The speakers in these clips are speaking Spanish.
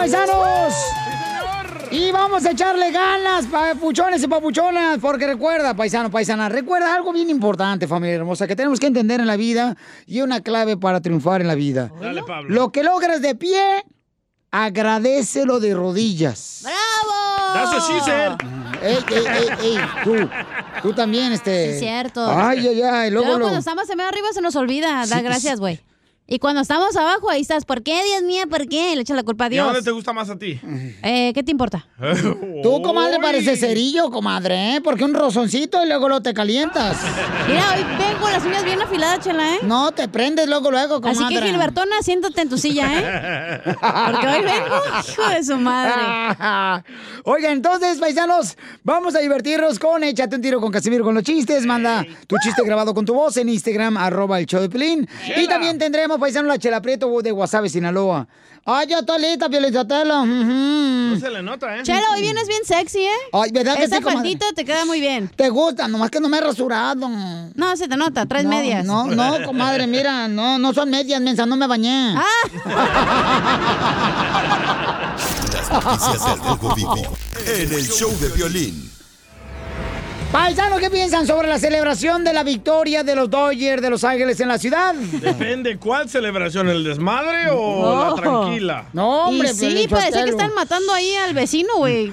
Paisanos! Y vamos a echarle ganas, papuchones y papuchonas, porque recuerda, paisano, paisana, recuerda algo bien importante, familia hermosa, que tenemos que entender en la vida y una clave para triunfar en la vida. Dale, Pablo. Lo que logras de pie, agradecelo de rodillas. ¡Bravo! That's what she said. Ey, ey, ey, ey, tú, tú también, este... Sí, cierto. Ay, ay, ay, luego, Luego lo- cuando estamos en medio arriba se nos olvida Sí, dar gracias, güey. Y cuando estamos abajo, ahí estás. ¿Por qué, Dios mío? ¿Por qué? Le echas la culpa a ¿Y a dónde Dios. te gusta más a ti? Eh, ¿Qué te importa? Tú, comadre, pareces cerillo, comadre, ¿eh? Porque un rozoncito y luego lo te calientas. Mira, hoy vengo con las uñas bien afiladas, chela, ¿eh? No, te prendes luego, luego, comadre. Así que, Gilbertona, siéntate en tu silla, ¿eh? Porque hoy vengo, hijo de su madre. Oiga, entonces, paisanos, vamos a divertirnos con Échate un tiro con Casimiro con los chistes. Manda tu chiste grabado con tu voz en Instagram, arroba el show de Pelín. Y también tendremos, paisanos, la Chela Prieto de Guasave, Sinaloa. Ay, ya está lista, Pielizotelo. No se le nota, ¿eh? Chela, hoy vienes bien sexy, ¿eh? Ay, ¿verdad que Esa sí, comadre? faldita te queda muy bien. ¿Te gusta? Nomás que no me he rasurado. No, se te nota, traes No, medias. No, no, comadre, mira, no, no son medias, mensa, no me bañé. Las noticias del Vivo en el show de violín. Paisanos, ¿qué piensan sobre la celebración de la victoria de los Dodgers de Los Ángeles en la ciudad? Depende cuál celebración, el desmadre o la tranquila. No, hombre, y sí, Piolín parecía que Sotelo. están matando ahí al vecino, güey.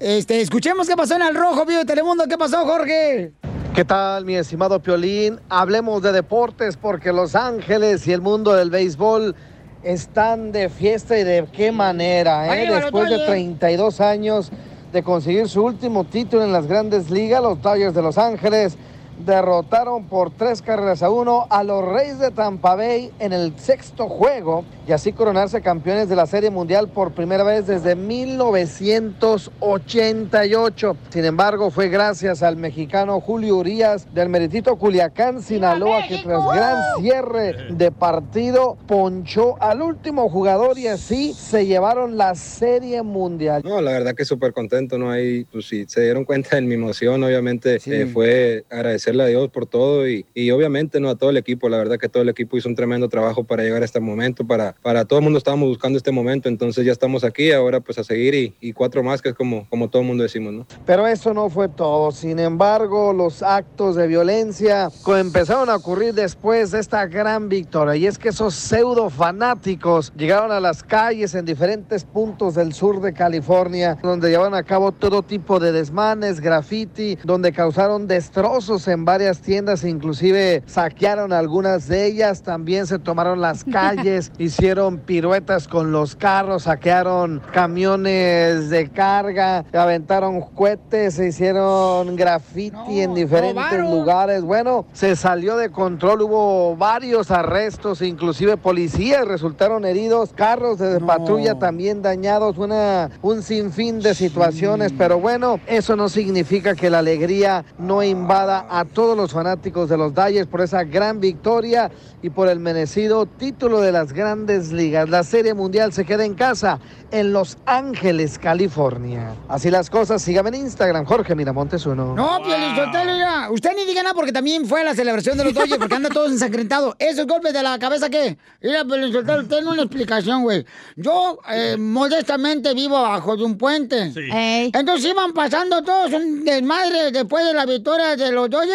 Este, escuchemos qué pasó en el Rojo Vivo de Telemundo. ¿Qué pasó, Jorge? ¿Qué tal, mi estimado Piolín? Hablemos de deportes porque Los Ángeles y el mundo del béisbol están de fiesta y de qué manera, ¿eh? Después de Dodgers. 32 años de conseguir su último título en las grandes ligas, los Dodgers de Los Ángeles derrotaron por tres carreras a uno a los Reyes de Tampa Bay en el sexto juego y así coronarse campeones de la Serie Mundial por primera vez desde 1988. Sin embargo, fue gracias al mexicano Julio Urias del meritito Culiacán, Sinaloa, que tras gran cierre de partido ponchó al último jugador y así se llevaron la Serie Mundial. No, la verdad que súper contento, ¿no? Ahí, pues si se dieron cuenta de mi emoción, obviamente eh, fue agradecerle a Dios por todo y, obviamente, ¿no? A todo el equipo, la verdad que todo el equipo hizo un tremendo trabajo para llegar a este momento, para, para todo el mundo estábamos buscando este momento, entonces ya estamos aquí, ahora pues a seguir y, cuatro más, que es como, como todo el mundo decimos, ¿no? Pero eso no fue todo. Sin embargo, los actos de violencia empezaron a ocurrir después de esta gran victoria. Y es que esos pseudo fanáticos llegaron a las calles en diferentes puntos del sur de California, donde llevaron a cabo todo tipo de desmanes, graffiti, donde causaron destrozos en varias tiendas, inclusive saquearon algunas de ellas. También se tomaron las calles, hicieron piruetas con los carros, saquearon camiones de carga, aventaron cohetes, se hicieron graffiti en diferentes lugares. Bueno, se salió de control, hubo varios arrestos, inclusive policías resultaron heridos, carros de patrulla también dañados, una, un sinfín de situaciones, pero bueno, eso no significa que la alegría no invada a todos los fanáticos de los Dodgers por esa gran victoria y por el merecido título de las grandes ligas. La Serie Mundial se queda en casa en Los Ángeles, California. Así las cosas, sígame en Instagram, Jorge Miramontes uno. No, Piolizotelo, mira, usted ni diga nada porque también fue a la celebración de los Dodgers porque anda todos ensangrentados. ¿Esos golpes de la cabeza qué? Mira, Piolizotelo, tengo una explicación, güey. Yo, eh, modestamente, vivo abajo de un puente. Ey. Entonces iban pasando todos un desmadre después de la victoria de los Dodgers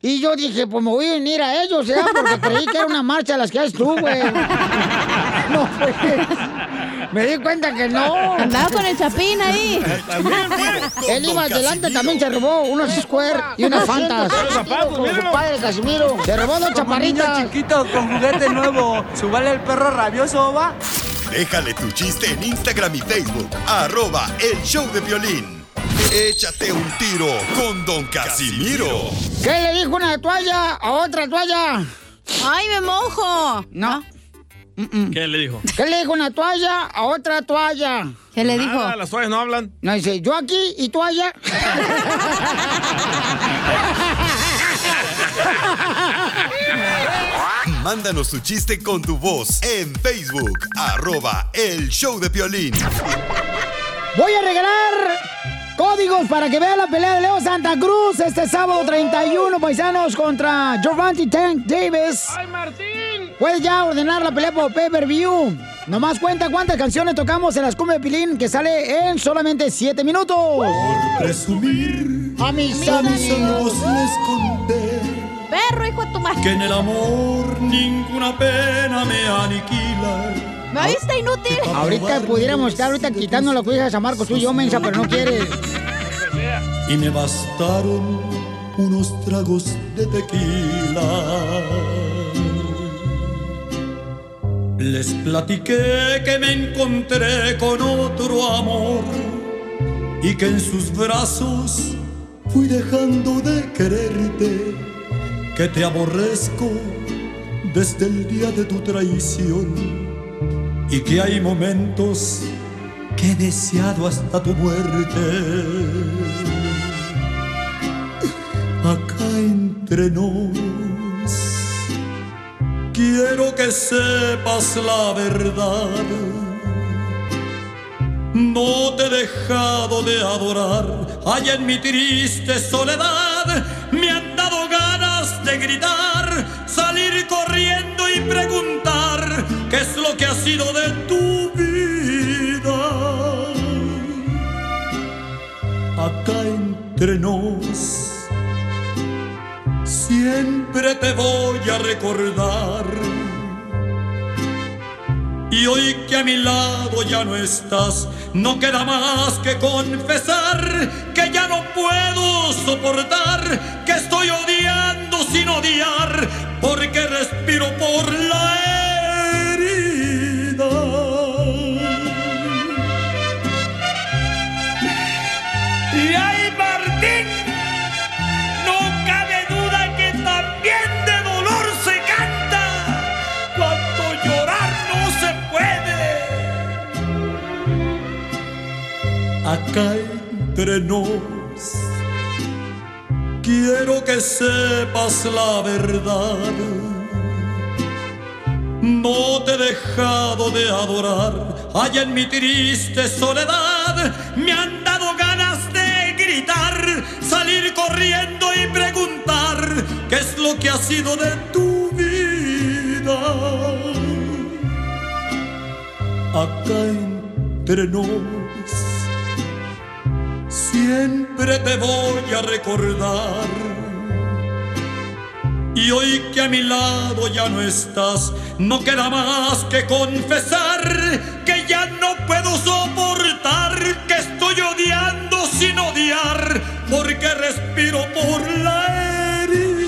Y yo dije, pues me voy a unir a ellos, ¿eh? Porque creí que era una marcha las que haces tú, güey. No, pues. Me di cuenta que no. Andaba con el chapín ahí. Él iba adelante, también se robó unos Square y unas Fantas. Zapatos, Con su padre, Casimiro. Se robó dos chaparritas. chiquito con juguete nuevo. ¿Subale el perro rabioso, va? Déjale tu chiste en Instagram y Facebook. Arroba El Show de Violín. Échate un tiro con Don Casimiro. ¿Qué le dijo una toalla a otra toalla? ¡Ay, me mojo! No. ¿Qué le dijo? ¿Qué le dijo una toalla a otra toalla? ¿Qué le dijo? Las toallas no hablan. No, dice, yo aquí y tú allá. Mándanos tu chiste con tu voz en Facebook. Arroba El Show de Violín. Voy a regalar códigos para que vean la pelea de Leo Santa Cruz este sábado 31, paisanos, contra Giovanni Tank Davis. ¡Ay, Martín! Puedes ya ordenar la pelea por pay-per-view. Nomás cuenta cuántas canciones tocamos en las cumbres de Pilín, que sale en solamente 7 minutos. Presumir A mis a mis amigos. amigos les conté Perro, hijo de tu madre. que en el amor ninguna pena me aniquila. ¿Me viste inútil? Ahorita pudiéramos estar ahorita quitando la cuija a San Marcos, tú y yo, mensa, pero no quieres. Y me bastaron unos tragos de tequila. Les platiqué que me encontré con otro amor y que en sus brazos fui dejando de quererte, que te aborrezco desde el día de tu traición y que hay momentos que he deseado hasta tu muerte. Acá entre nos, quiero que sepas la verdad. No te he dejado de adorar, allá en mi triste soledad me han dado ganas de gritar, salir corriendo y preguntar qué es lo que ha sido de tu vida. Acá entre nos, siempre te voy a recordar. Y hoy que a mi lado ya no estás, no queda más que confesar que ya no puedo soportar, que estoy odiando sin odiar, porque respiro por la Acá entre nos, quiero que sepas la verdad. No te he dejado de adorar, allá en mi triste soledad me han dado ganas de gritar, salir corriendo y preguntar qué es lo que ha sido de tu vida. Acá entre nos, siempre te voy a recordar. Y hoy que a mi lado ya no estás, no queda más que confesar que ya no puedo soportar, que estoy odiando sin odiar, porque respiro por la herida.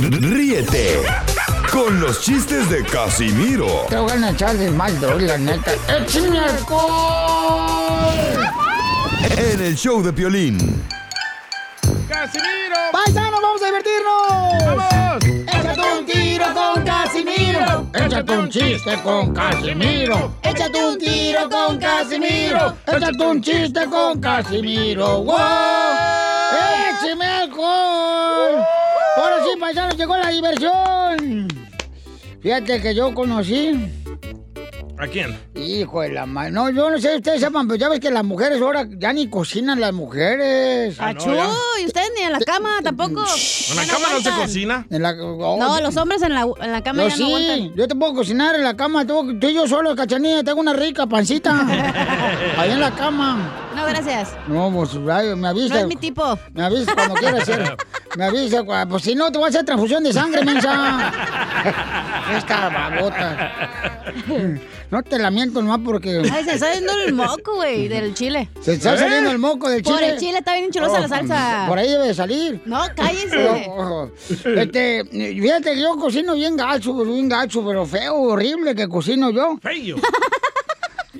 Ríete con los chistes de Casimiro Te voy a echar de mal, droga, la neta. ¡Échame alcohol! en el show de Piolín. ¡Casimiro! ¡Paisanos, vamos a divertirnos! ¡Vamos! Échate un tiro con Casimiro. Échate un chiste con Casimiro. Échate un tiro con Casimiro. Échate un chiste con Casimiro. ¡Wow! ¡Échame alcohol! Ahora sí, paisanos, llegó la diversión. Fíjate que yo conocí ¿A quién? Hijo de la madre. No, yo no sé, ustedes sepan, pero ya ves que las mujeres ahora ya ni cocinan las mujeres. Achú, y ustedes ni en la cama tampoco. ¿En la cama no se cocina? En la- No, oh, los hombres en la, en la cama Yo ya no aguantan. yo te puedo cocinar en la cama, tú, tú y yo solo, cachanilla, tengo una rica pancita. Ahí en la cama. No, gracias. No, pues ay, me avisa. No es mi tipo. Me avisa cuando quieras hacer. Me avisa, pues si no, te voy a hacer transfusión de sangre, mensa. Esta babota. No te lamento nomás porque Ay, se está saliendo el moco, güey, del chile. se está saliendo el moco del chile. Por el chile está bien enchilosa la Oh, salsa. Por ahí debe de salir. No, cállese. Oh, oh. Este, fíjate que yo cocino bien gacho, bien gacho, pero feo, horrible que cocino yo. Feo.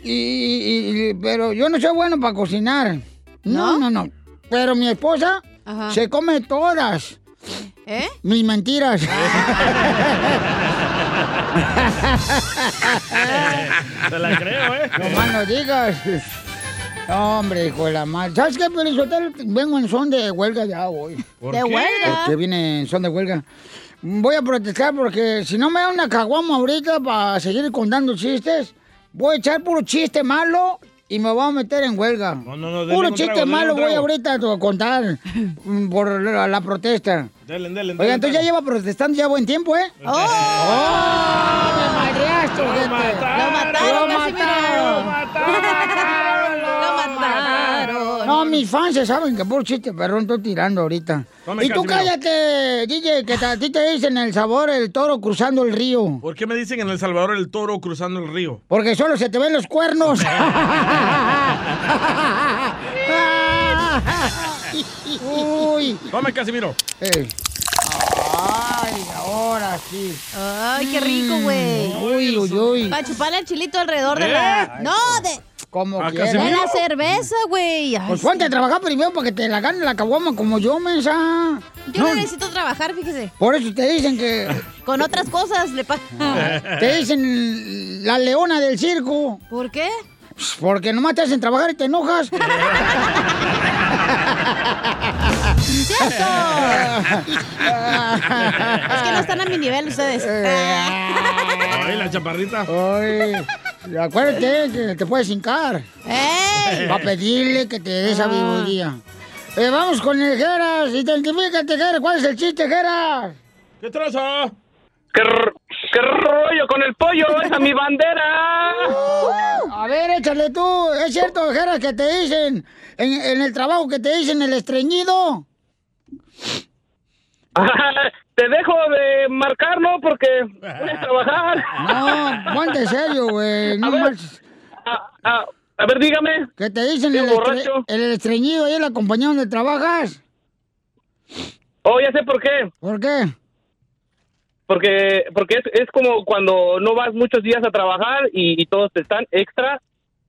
Y, y- y- pero yo no soy bueno para cocinar. No, no, no. Pero mi esposa Ajá. se come todas ¿Eh? mis mentiras. Te la creo, ¿eh? No más no digas. Hombre, hijo de la madre. ¿Sabes qué, Pelizotelo? Vengo en son de huelga ya hoy. ¿Por De qué? huelga. Que viene en son de huelga. Voy a protestar porque si no me da una caguama ahorita para seguir contando chistes, voy a echar puro chiste malo y me voy a meter en huelga. No, no, no, puro chiste trago, malo voy ahorita a contar mm, por la, la protesta. Dele, dele, dele, Oiga, entonces ya lleva protestando ya buen tiempo, ¿eh? ¡Oh! ¡Oh! ¡Me madreaste, Lo mataron, Lo mataron, ¡Lo mataron! No, mis fans se saben que por chiste perrón estoy tirando ahorita. Tome, y tú Casimiro. cállate, DJ, que a ti te dicen el sabor el toro cruzando el río. ¿Por qué me dicen en El Salvador el toro cruzando el río? Porque solo se te ven los cuernos. Uy. Tome, Casimiro. Eh. Ay, ahora sí. Ay, qué rico, güey. Uy, uy, uy. Para chuparle el chilito alrededor de la... No, de, Como Ah, quieras. la cerveza, güey. Pues sí. ponte a trabajar primero para que te la gane la caguama como yo, mensa. Yo no necesito trabajar, fíjese. Por eso te dicen que... Con otras cosas le pasa. Te dicen la leona del circo. ¿Por qué? Porque nomás te hacen trabajar y te enojas. ¡Cierto! es que no están a mi nivel ustedes. Ay, la chaparrita. Ay, acuérdate que te puedes hincar. ¡Ey! Va a pedirle que te dé sabiduría. Eh, vamos con el Geras. Identifícate, Geras. ¿Cuál es el chiste, Geras? ¿Qué traza? ¿Qué, rollo con el pollo? ¡Esa es mi bandera! A ver, échale tú. ¿Es cierto, Geras, que te dicen en, en el trabajo que te dicen el estreñido? Te dejo de marcar, ¿no? Porque voy a trabajar. No, ponte serio, güey. No A ver. marches. A, a- a ver, dígame. ¿Qué te dicen el, estre- borracho. el estreñido ahí en la compañía donde trabajas? Oh, ya sé por qué. ¿Por qué? Porque, porque es, es como cuando no vas muchos días a trabajar y, y todos te están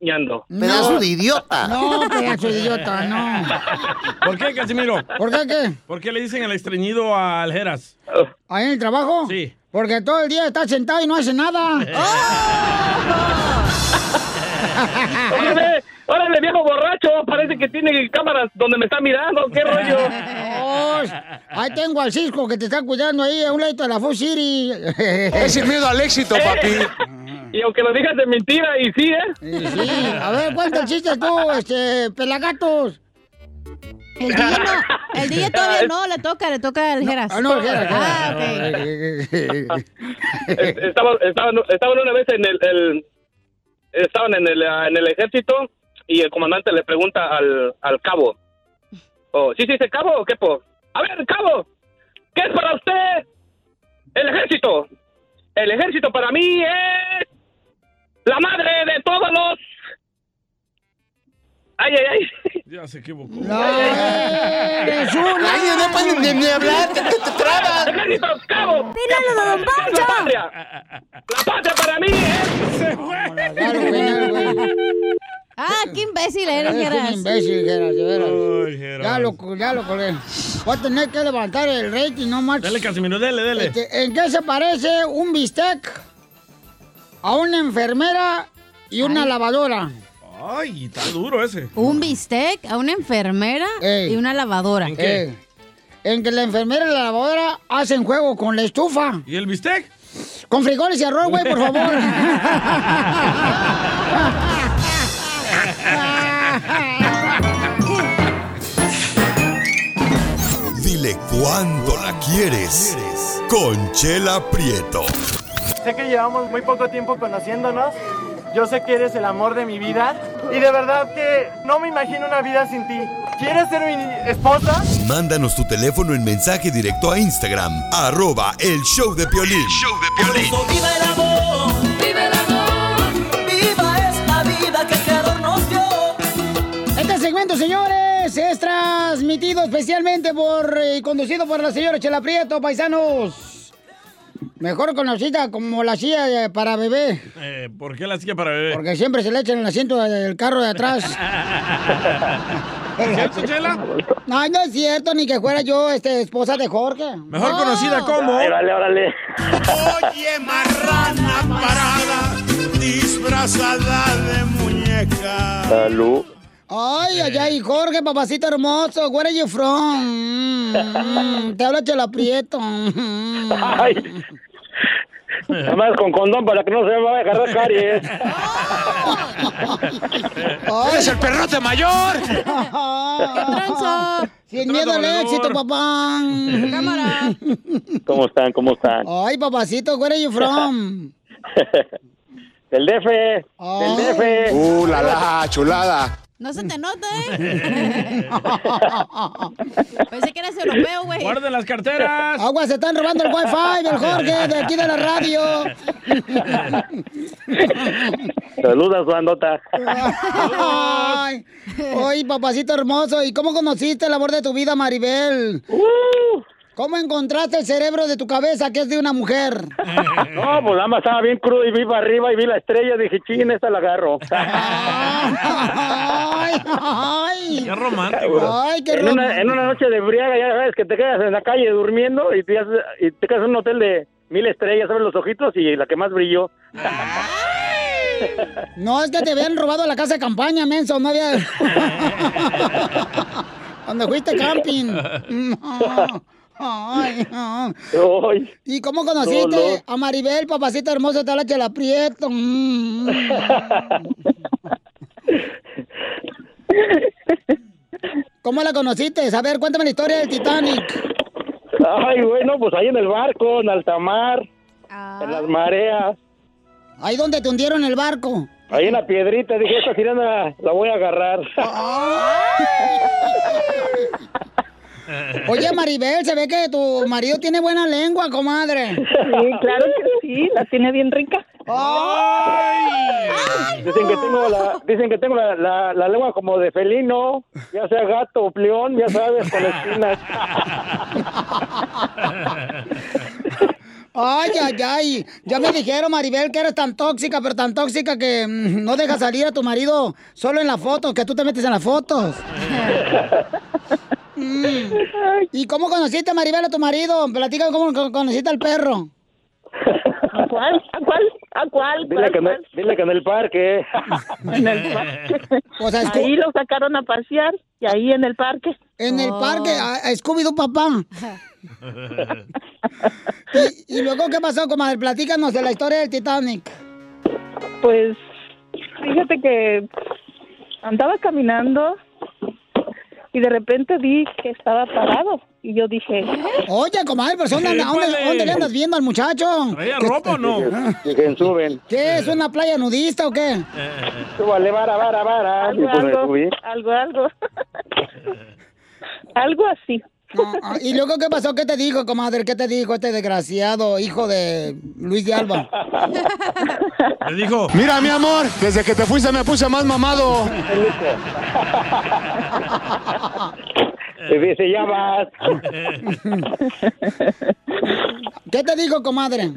extrañando. Pedazo de idiota. No, pedazo de idiota, no. ¿Por qué, Casimiro? ¿Por qué qué? ¿Por qué le dicen el estreñido a Aljeras? ¿Ahí en el trabajo? Sí. Porque todo el día está sentado y no hace nada. ¡Órale! ¡Órale, viejo borracho! Parece que tiene cámaras donde me está mirando. ¿Qué rollo? Oh, ahí tengo al Cisco que te está cuidando ahí a un lado de la Food City. Es el miedo al éxito, papi. Y aunque lo digas de mentira, y sí, ¿eh? Sí, sí. A ver, cuenta el chiste tú, este, pelagatos. El DJ no, el DJ todavía no, le toca, le toca al Geras. Ah, no, Geras, Ah, ok. Es- Estaban, estaban, estaban una vez en el, el- estaban en el, en el ejército y el comandante le pregunta al, al cabo. Oh, ¿sí se dice cabo o qué po? A ver, cabo, ¿qué es para usted el ejército? El ejército para mí es la madre de todos los... Ay, ay, ay. Ya se equivocó. No, una. Ay, no puedes ni, ni hablar, te, te, te trabas. ¡Ejército, cabo! ¡Tíralo de Don ¿Qué es la patria? La patria para mí es... Se fue. Dale, güey, dale, güey. Ah, qué imbécil eres, Geras. imbécil, Geras, de veras. Ay, Geras. Ya lo, ya lo colgué. Voy a tener que levantar el rating, no más. Dale, Casimiro, dele, dele. Este, ¿En qué se parece un bistec a una enfermera y una lavadora? Ay, está duro ese. Un bistec a una enfermera Ey. y una lavadora. ¿En qué? En que la enfermera y la lavadora hacen juego con la estufa. ¿Y el bistec? Con frijoles y arroz, güey, por favor. Dile cuándo la quieres. Conchela Prieto. Sé que llevamos muy poco tiempo conociéndonos. Yo sé que eres el amor de mi vida. Y de verdad que no me imagino una vida sin ti. ¿Quieres ser mi esposa? Mándanos tu teléfono en mensaje directo a Instagram, arroba el show de Piolín. Viva el amor, viva el amor, viva esta vida que el creador nos dio. Este segmento, señores, es transmitido especialmente por eh, y conducido por la señora Chela Prieto, paisanos. Mejor conocida como la silla para bebé, Eh, ¿Por qué la silla para bebé? porque siempre se le echa en el asiento del carro de atrás. ¿Cierto, Chela? No, no es cierto, ni que fuera yo este, esposa de Jorge. Mejor No. conocida como... Órale, órale. Oye, marrana parada, disfrazada de muñeca. Salud. Ay, ay, ay, Jorge, papacito hermoso, where are you from? Mm, te habla Chela Prieto. Ay. Nada más con condón para que no se me vaya a agarrar caries. ¡Eres el perrote mayor! Sin miedo al éxito, papá. Cámara. ¿Cómo están? ¿Cómo están? Ay, papacito, where are you from? Del DF. Del DF. ¡Uh, la la, chulada! No se te nota, ¿eh? Pensé que eras europeo, güey. ¡Guarden las carteras! Agua, se están robando el wifi del Jorge de aquí de la radio. Saludas, bandota. Ay, ay, papacito hermoso. ¿Y cómo conociste el amor de tu vida, Maribel? ¿Cómo encontraste el cerebro de tu cabeza que es de una mujer? No, pues nada más estaba bien crudo y vi para arriba y vi la estrella. Dije, ching, esta la agarro. Ay, ay. Qué romántico. Ay, qué en, una, en una noche de briaga, ya sabes que te quedas en la calle durmiendo y te, haces- y te quedas en un hotel de mil estrellas, abres los ojitos y la que más brilló. No, es que te habían robado la casa de campaña, menso. No había. Cuando fuiste camping. No. Ay, no. Ay. ¿Y cómo conociste No, no. a Maribel, papacito hermoso? Te la Chela Prieto. Mm. ¿Cómo la conociste? A ver, cuéntame la historia del Titanic. Ay, bueno, pues ahí en el barco, en alta mar, en las mareas, Ahí donde te hundieron el barco. ahí en la piedrita. Dije, esta sirena la voy a agarrar. Oye, Maribel, se ve que tu marido tiene buena lengua, comadre. Sí, claro que sí, la tiene bien rica. Dicen que tengo la, dicen que tengo la, la, la lengua como de felino, ya sea gato o pleón, ya sabes, con espinas. Ay, ay, ay. Ya me dijeron, Maribel, que eres tan tóxica, pero tan tóxica que mm, no dejas salir a tu marido solo en las fotos, que tú te metes en las fotos. Mm. ¿Y cómo conociste, Maribel, a tu marido? Platica cómo co- conociste al perro. ¿A cuál? ¿A cuál? ¿A cuál? Dile que, en el- dile que en el parque. En el parque. O sea, escu- ahí lo sacaron a pasear y ahí en el parque. En el parque, a, a Scooby-Doo, papá. ¿Y, y luego qué pasó, comadre? Platícanos de la historia del Titanic. Pues fíjate que andaba caminando y de repente vi que estaba parado y yo dije, Oye, comadre, pero ¿dónde, dónde- dónde le andas viendo al muchacho? ¿Traía ropa o no? Dije, suben. ¿Qué es una playa nudista o qué? Súbale, vara, vara, vara. algo, Y pues algo, algo, algo así. Ah, ¿Y luego qué pasó? ¿Qué te dijo, comadre? ¿Qué te dijo este desgraciado hijo de Luis de Alba? Le dijo, Mira, mi amor, desde que te fuiste me puse más mamado. Y dice, ya vas. ¿Qué te dijo, comadre?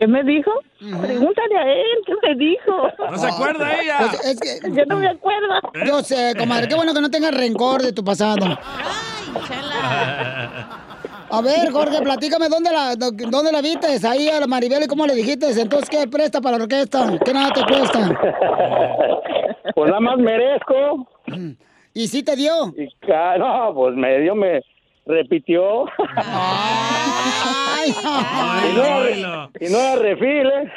¿Qué me dijo? Pregúntale a él, ¿qué me dijo? no se acuerda ella. Pues es que Yo no me acuerdo. yo sé, comadre, qué bueno que no tengas rencor de tu pasado. A ver, Jorge, platícame dónde la, dónde la viste, ahí a la Maribel y cómo le dijiste. Entonces, ¿qué presta para la orquesta? ¿Qué nada te cuesta? Pues nada más merezco. ¿Y sí te dio? Y ca- no, pues me dio, me repitió. Ay, Y no era, re- y no era refil, ¿eh?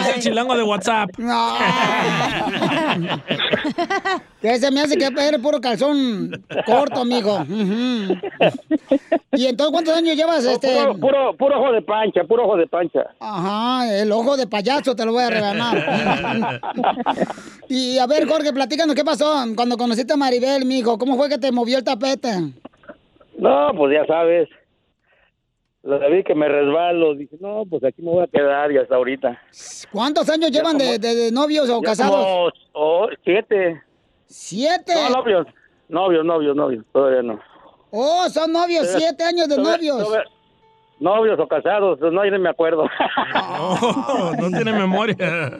Es el chilango de WhatsApp. No. Que se me hace que eres puro calzón corto, amigo. ¿Y entonces cuántos años llevas este? Puro, puro, puro ojo de pancha, puro ojo de pancha. Ajá, el ojo de payaso te lo voy a regalar. y a ver, Jorge, platícanos qué pasó cuando conociste a Maribel, mijo. ¿Cómo fue que te movió el tapete? No, pues ya sabes. Lo vi que me resbalo. Dije, no, pues aquí me voy a quedar y hasta ahorita. ¿Cuántos años llevan de, de- de novios o casados? como, oh, siete. ¿Siete? No, novios. Novios, novios, novios. Todavía no. Oh, son novios, Todavía- siete años de todavía- novios. todavía- Novios o casados, no, yo no me acuerdo. Oh, no tiene memoria.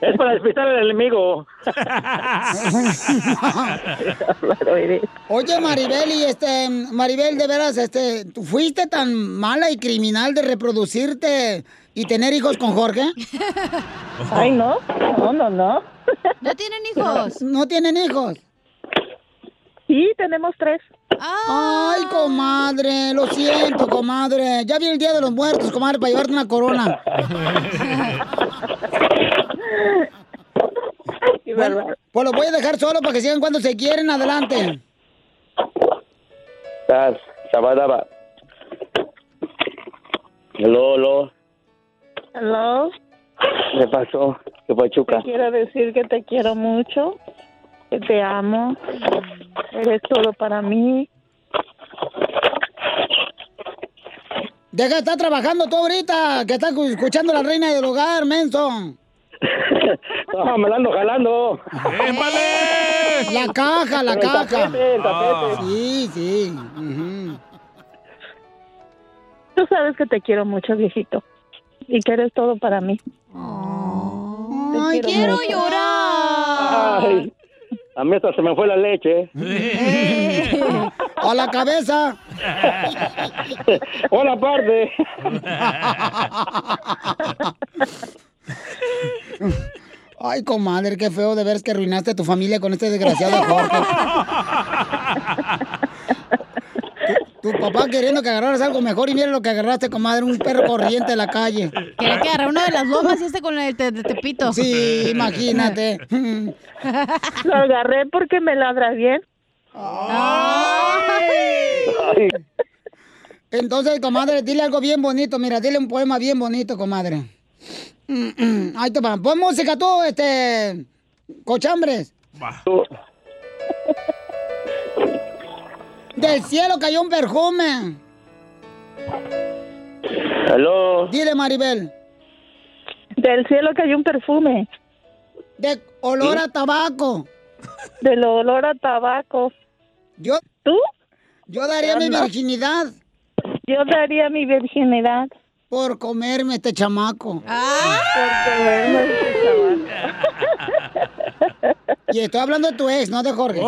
es para despistar al enemigo. Oye, Maribel, y este, Maribel, de veras, este, ¿tú fuiste tan mala y criminal de reproducirte y tener hijos con Jorge? Ay, no, no, no, no. ¿No tienen hijos? No, tienen hijos. Sí, tenemos tres. Ay, comadre, lo siento, comadre. Ya viene el Día de los Muertos, comadre, para llevarte una corona. Bueno, pues los voy a dejar solo para que sigan cuando se quieren. Adelante. Estás, Sabadaba. Hello, hello. Hello. ¿Qué pasó? ¿Qué fue, Chuca? Te quiero decir que te quiero mucho, te amo, eres todo para mí. Deja de estar trabajando tú ahorita, que estás escuchando la reina del hogar, menso. No, me la ando jalando. La caja, la El caja. tapete, el tapete. Sí, sí. ujú. Tú sabes que te quiero mucho, viejito, y que eres todo para mí. Ay, quiero llorar. Ay, a mí hasta se me fue la leche. A la cabeza. Hola, parte. Ay, comadre, qué feo de ver que arruinaste a tu familia con este desgraciado Jorge. Tu, papá queriendo que agarraras algo mejor y mira lo que agarraste, comadre, un perro corriente de la calle. Quería que agarrar uno de las lomas y este con el te- de Tepito. Sí, imagínate. Lo agarré porque me ladra bien. Entonces, comadre, dile algo bien bonito. Mira, dile un poema bien bonito, comadre. Ahí te va. Pon música tú, este. Cochambres. Del cielo cayó un perfume. Hello. Dile, Maribel. Del cielo cayó un perfume. De olor a tabaco. Del olor a tabaco. Yo. ¿Tú? Yo daría Yo mi no. virginidad. Yo daría mi virginidad. Por comerme este chamaco. Por comerme este Y estoy hablando de tu ex, no de Jorge.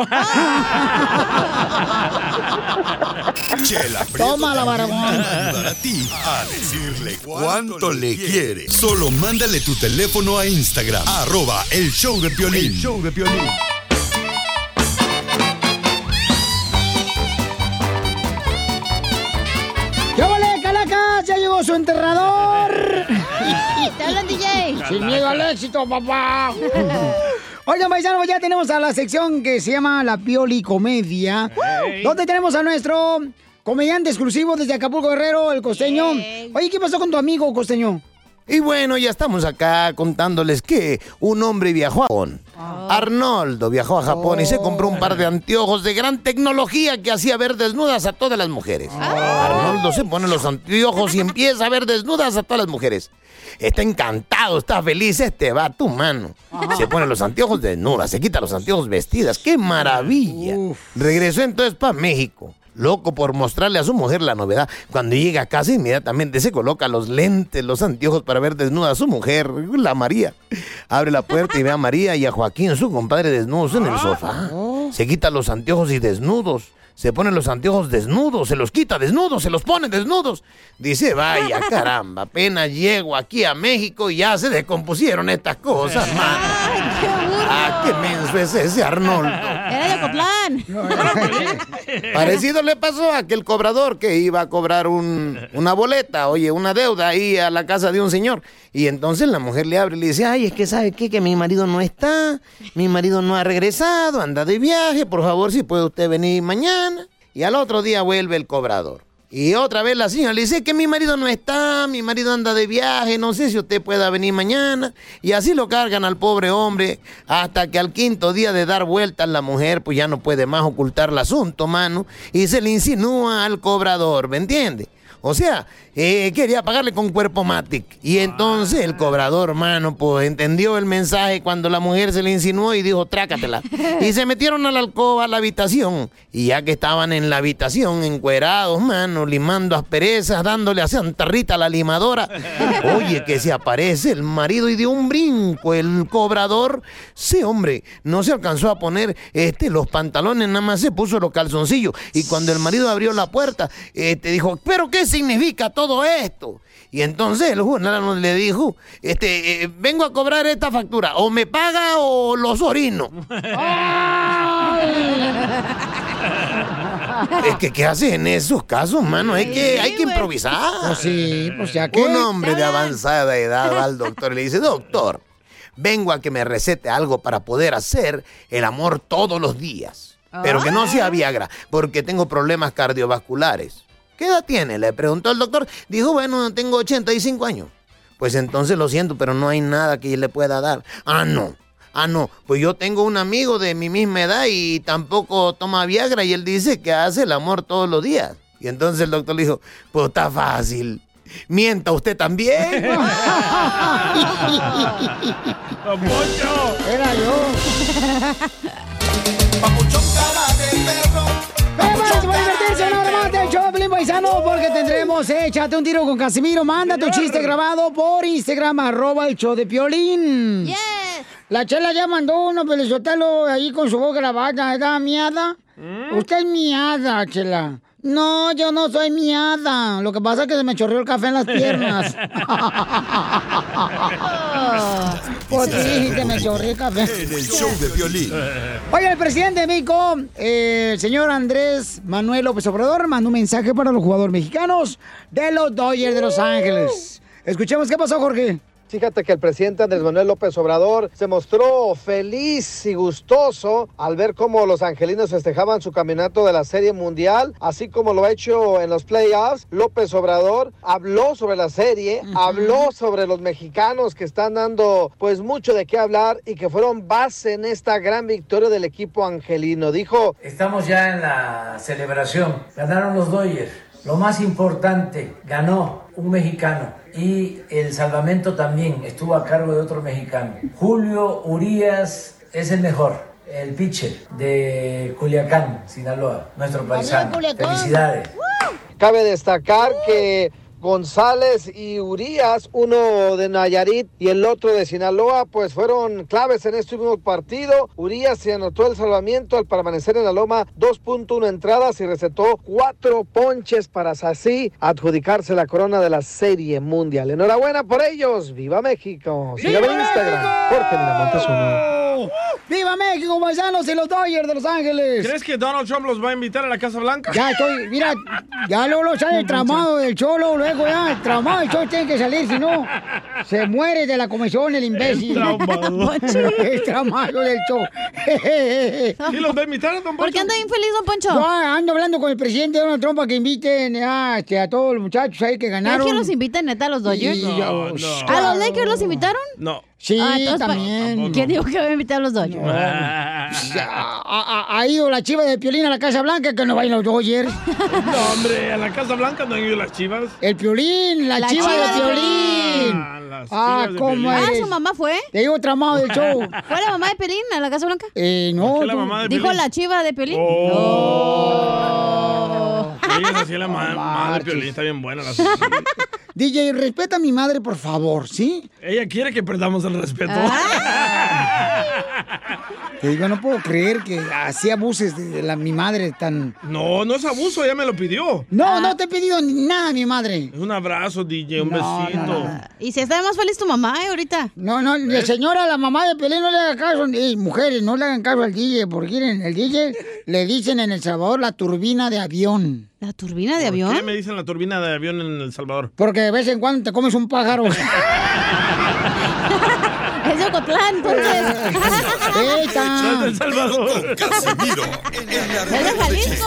Chela Toma la va a ti a decirle cuánto le quiere. Solo mándale tu teléfono a Instagram, arroba el show de Piolín. show de Piolín. ¡Qué vale, Calacas! ¡Ya llegó su enterrador! Te hablan, DJ. Sin miedo al éxito, papá. Oigan, paisanos, ya tenemos a la sección que se llama La Pioli Comedia. Donde tenemos a nuestro comediante exclusivo desde Acapulco Guerrero, el costeño. Oye, ¿qué pasó con tu amigo costeño? Y bueno, ya estamos acá contándoles que un hombre viajó a Japón. Arnoldo viajó a Japón y se compró un par de anteojos de gran tecnología que hacía ver desnudas a todas las mujeres. Arnoldo se pone los anteojos y empieza a ver desnudas a todas las mujeres. Está encantado, está feliz, este va a tu mano. Se pone los anteojos desnudas, se quita los anteojos vestidas. ¡Qué maravilla! Regresó entonces para México. Loco por mostrarle a su mujer la novedad. Cuando llega a casa, inmediatamente se coloca los lentes, los anteojos para ver desnuda a su mujer, la María. Abre la puerta y ve a María y a Joaquín, su compadre, desnudos en el sofá. Se quita los anteojos y desnudos. Se pone los anteojos desnudos, se los quita desnudos, se los pone desnudos. Dice, vaya caramba, apenas llego aquí a México y ya se descompusieron estas cosas, mano. Ah, qué menso es ese Arnoldo. Era de Cotlán. Parecido le pasó a aquel cobrador que iba a cobrar un- una boleta, oye, una deuda ahí a la casa de un señor. Y entonces la mujer le abre y le dice, ay, es que sabe qué, que mi marido no está, mi marido no ha regresado, anda de viaje, por favor, si puede usted venir mañana. Y al otro día vuelve el cobrador. Y otra vez la señora le dice que mi marido no está, mi marido anda de viaje, no sé si usted pueda venir mañana. Y así lo cargan al pobre hombre hasta que al quinto día de dar vueltas la mujer pues ya no puede más ocultar el asunto, mano, y se le insinúa al cobrador, ¿me entiende? O sea, eh, quería pagarle con cuerpo matic. Y entonces el cobrador, mano, pues entendió el mensaje cuando la mujer se le insinuó y dijo, trácatela. Y se metieron a la alcoba, a la habitación. Y ya que estaban en la habitación, encuerados, mano, limando asperezas, dándole a Santa Rita la limadora. Oye, que se aparece el marido y de un brinco el cobrador. Sí, hombre, no se alcanzó a poner este, los pantalones, nada más se puso los calzoncillos. Y cuando el marido abrió la puerta, este, dijo, ¿pero qué significa todo esto? Y entonces el jornalero le dijo, este, eh, vengo a cobrar esta factura, o me paga o los orino. Es que, ¿qué haces en esos casos, mano? Hay que, hay que improvisar. Pues sí, pues ya que- Un hombre de avanzada edad va al doctor y le dice, doctor, vengo a que me recete algo para poder hacer el amor todos los días. Pero que no sea Viagra, porque tengo problemas cardiovasculares. ¿Qué edad tiene? Le preguntó el doctor. Dijo, bueno, tengo 85 años. Pues entonces lo siento, pero no hay nada que le pueda dar. Ah, no. Ah, no. Pues yo tengo un amigo de mi misma edad y tampoco toma Viagra y él dice que hace el amor todos los días. Y entonces el doctor le dijo, pues está fácil. Mienta usted también. Era yo. ¡Vamos a divertirse una hora más del show de Piolín, paisano! Porque tendremos Échate un tiro con Casimiro. Manda tu chiste grabado por Instagram, arroba el show de Piolín. La chela ya mandó uno, Pelizotelo, ahí con su voz grabada. ¿Está miada? Usted es miada, chela. No, yo no soy miada. Lo que pasa es que se me chorreó el café en las piernas. pues sí, que me chorreó el café. En el show de violín. Oye, el presidente de México, eh, el señor Andrés Manuel López Obrador, mandó un mensaje para los jugadores mexicanos de los Dodgers de Los Ángeles. Escuchemos qué pasó, Jorge. Fíjate que el presidente Andrés Manuel López Obrador se mostró feliz y gustoso al ver cómo los angelinos festejaban su campeonato de la Serie Mundial, así como lo ha hecho en los playoffs. López Obrador habló sobre la serie, habló sobre los mexicanos que están dando pues mucho de qué hablar y que fueron base en esta gran victoria del equipo angelino. Dijo, Estamos ya en la celebración. Ganaron los Dodgers. Lo más importante, ganó un mexicano y el salvamento también estuvo a cargo de otro mexicano. Julio Urias es el mejor, el pitcher de Culiacán, Sinaloa, nuestro paisano. Felicidades. Cabe destacar que González y Urias, uno de Nayarit y el otro de Sinaloa, pues fueron claves en este último partido. Urias se anotó el salvamiento al permanecer en la loma 2.1 entradas y recetó cuatro ponches para así adjudicarse la corona de la Serie Mundial. Enhorabuena por ellos. ¡Viva México! Sígame en Instagram. Jorge Miramontes uno. ¡Viva México, paisanos y los Dodgers de Los Ángeles! ¿Crees que Donald Trump los va a invitar a la Casa Blanca? Ya estoy, mira, ya luego lo sale el tramado del cholo, luego ya, el tramado del cholo tiene que salir, si no, se muere de la comisión el imbécil. El el tramado del cholo. ¿Y los va a invitar a Don ¿Por qué anda infeliz, don Poncho? Yo ando hablando con el presidente Donald Trump para que inviten a, este, a todos los muchachos ahí que ganaron. ¿Es que los invitan neta a los Dodgers? Y yo- ¿A los Lakers los invitaron? No. Sí, Ah, entonces, también. ¿Quién dijo que va a invitar a los Dodgers? Ha, ha- ha ido la chiva de Piolín a la Casa Blanca, que no va a ir los Dodgers. No, hombre, a la Casa Blanca no han ido las chivas. El Piolín, la, La chiva, chiva de de Piolín. Ah, las Ah, ¿cómo Piolín. Ah, su mamá fue. Te digo tramado del show. ¿Fue la mamá de Pelín a la Casa Blanca? Eh, no. ¿Por qué la tú- mamá de Dijo Piolín? la chiva de Pelín. Oh. Ella es así la ma- madre Piolín, está bien buena la DJ, respeta a mi madre, por favor, ¿sí? Ella quiere que perdamos el respeto. Te digo, no puedo creer que así abuses de la, mi madre tan... No, no es abuso, ella me lo pidió. No, no te he pedido ni nada, mi madre. Un abrazo, DJ, un No, besito. no, no. Y si está más feliz tu mamá, ¿eh? Ahorita. No, no, la señora, la mamá de Pelé, no le haga caso. Eh, mujeres, no le hagan caso al DJ, porque miren, el DJ le dicen en El Salvador la turbina de avión. ¿La turbina de ¿Por avión? qué me dicen la turbina de avión en El Salvador? Porque de vez en cuando te comes un pájaro. Es de Ocotlán, entonces. El Salvador. Casimiro en la Es de chistes.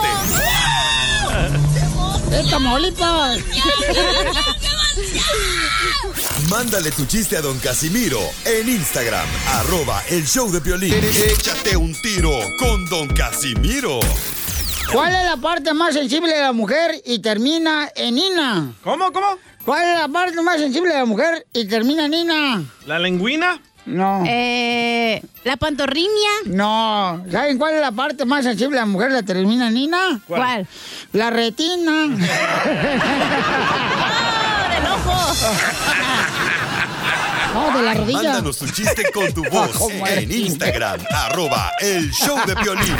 ¡Es Tamaulipas! Mándale tu chiste a don Casimiro en Instagram, arroba el show de violín. Échate un tiro con don Casimiro. ¿Cuál es la parte más sensible de la mujer y termina en Ina? ¿Cómo, cómo? ¿Cuál es la parte más sensible de la mujer y termina en Ina? ¿La lengüina? No. Eh, la pantorrilla. No. ¿Saben cuál es la parte más sensible de la mujer la termina en Ina? ¿Cuál? ¿Cuál? La retina. ¡Ah, del ojo! No, de la rodilla. Mándanos tu chiste con tu voz ¿Cómo en? Instagram, arroba el show de violín.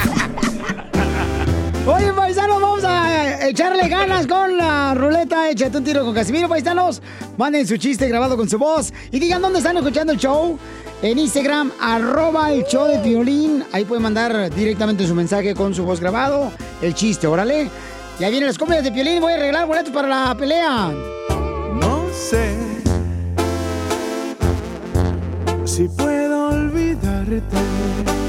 Oye, paisanos, vamos a echarle ganas con la ruleta. Échate un tiro con Casimiro, paisanos. Manden su chiste grabado con su voz y digan dónde están escuchando el show. En Instagram, arroba el show de violín. Ahí pueden mandar directamente su mensaje con su voz grabado. El chiste, órale. Ya vienen las cumbias de violín. Voy a arreglar boletos para la pelea. No sé si puedo olvidarte.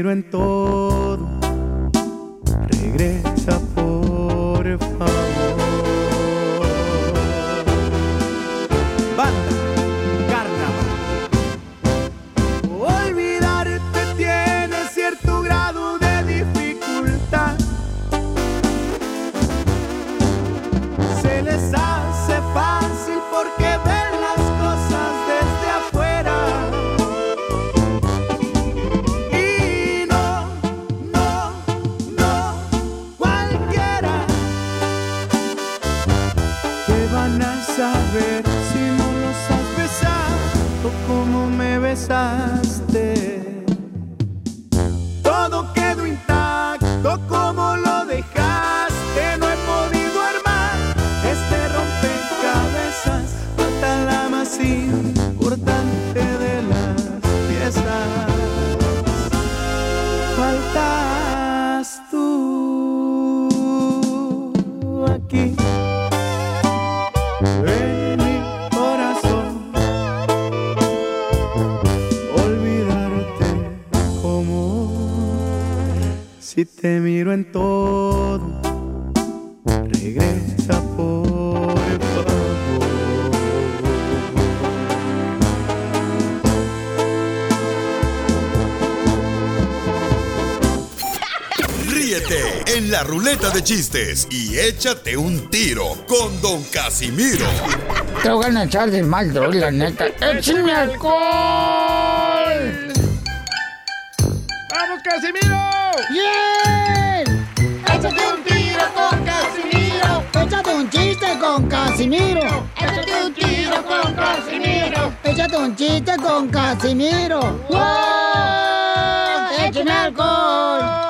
Miro en todo Si te miro en todo, regresa por favor. Ríete en la ruleta de chistes y échate un tiro con Don Casimiro. Te voy a echar de mal, la neta. ¡Échame alcohol! ¡Vamos, Casimiro! ¡Bien! ¡Échate un tiro con Casimiro! ¡Échate un chiste con Casimiro! ¡Échate un tiro con Casimiro! ¡Échate un chiste con Casimiro! ¡Wow! ¡Échame alcohol!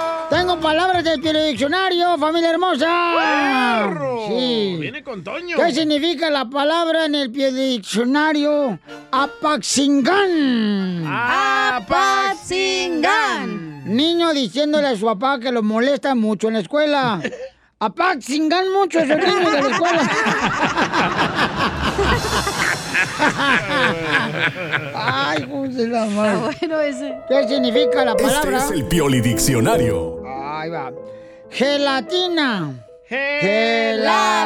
Tengo palabras del diccionario, familia hermosa. Sí. Viene con Toño. ¿Qué significa la palabra en el pie de diccionario? Apaxingán. Apaxingán. Niño diciéndole a su papá que lo molesta mucho en la escuela. Apaxingán mucho esos niños de la escuela. Ay, ¿cómo se llama? bueno ese. ¿Qué significa la palabra? Este es el Pioli Diccionario. Ahí va. Gelatina. Gelatina.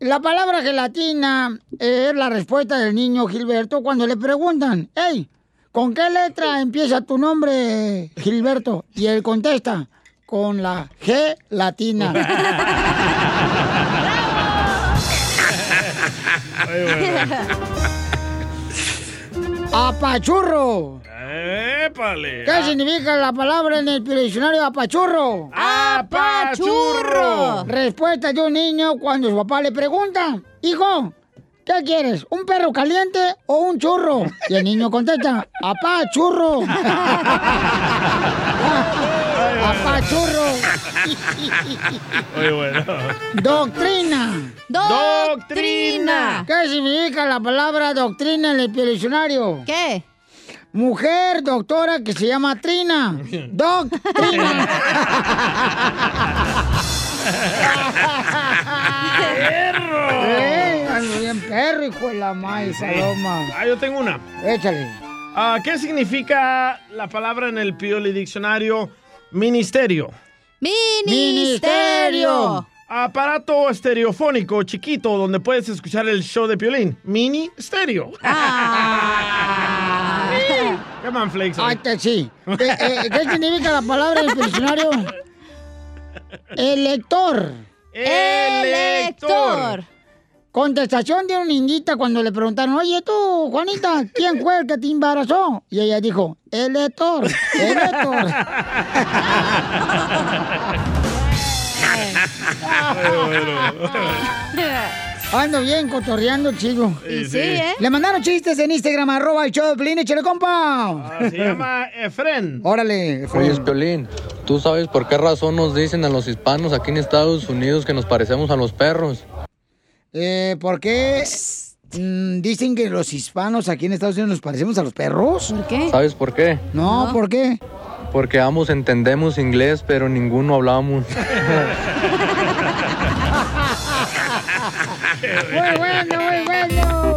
La palabra gelatina es la respuesta del niño Gilberto cuando le preguntan, hey, ¿con qué letra empieza tu nombre, Gilberto? Y él contesta, con la G latina. Apachurro. ¡Épale! ¿Qué significa la palabra en el diccionario apachurro? ¡Apachurro! Respuesta de un niño cuando su papá le pregunta, hijo, ¿qué quieres? ¿Un perro caliente o un churro? Y el niño contesta, apachurro. apachurro. Muy bueno. Doctrina. Doctrina. ¿Qué significa la palabra doctrina en el diccionario? ¿Qué? Mujer doctora que se llama Trina. Doctrina. ¡Perro! Eh, ando bien perro, hijo de la maíz, Saloma. Ah, yo tengo una. Échale. Ah, ¿Qué significa la palabra en el Pioli Diccionario ministerio? Ministerio. Aparato estereofónico chiquito donde puedes escuchar el show de Piolín. Mini estéreo. Ah. Come on, Flakes. Ay, que sí. ¿Qué, eh, ¿qué significa la palabra en el diccionario? Elector. Elector. Contestación de una indita cuando le preguntaron, oye tú, Juanita, ¿quién fue el que te embarazó? Y ella dijo, el lector, el lector. Ando bien cotorreando, chico. Sí, sí, ¿eh? Le mandaron chistes en Instagram, arroba el show de échale, compa. Ah, se llama Efren. Órale, Efren. Oye, Piolín, ¿tú sabes por qué razón nos dicen a los hispanos aquí en Estados Unidos que nos parecemos a los perros? Eh, ¿Por qué mm, dicen que los hispanos aquí en Estados Unidos nos parecemos a los perros? ¿Por qué? ¿Sabes por qué? No, ¿por qué? Porque ambos entendemos inglés, pero ninguno hablamos. Muy bueno, muy bueno.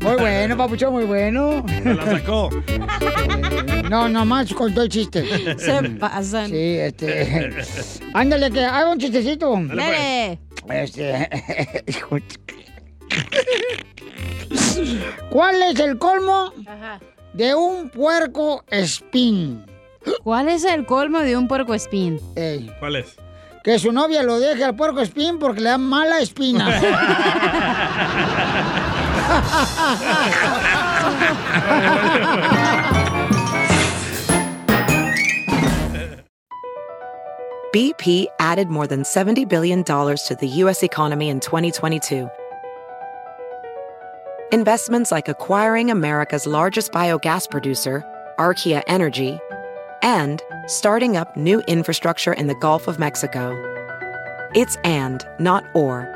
Muy bueno, papucho, muy bueno. Se la sacó. No, nomás contó el chiste. Se pasan. Sí, este. Ándale, que haga un chistecito. Dale. Este. hijo de- ¿Cuál es el colmo Ajá. de un puerco espín? ¿Cuál es el colmo de un puerco espín? Ey, ¿Cuál es? Que su novia lo deje al puerco espín porque le da mala espina. BP added more than $70 billion to the U.S. economy in 2022. Investments like acquiring America's largest biogas producer, Archaea Energy, and starting up new infrastructure in the Gulf of Mexico. It's and, not or.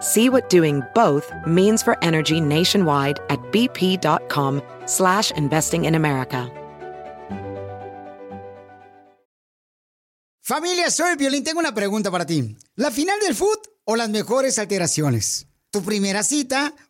See what doing both means for energy nationwide at bp.com slash investing in America. Familia, soy Violín. Tengo una pregunta para ti. ¿La final del foot o las mejores alteraciones? ¿Tu primera cita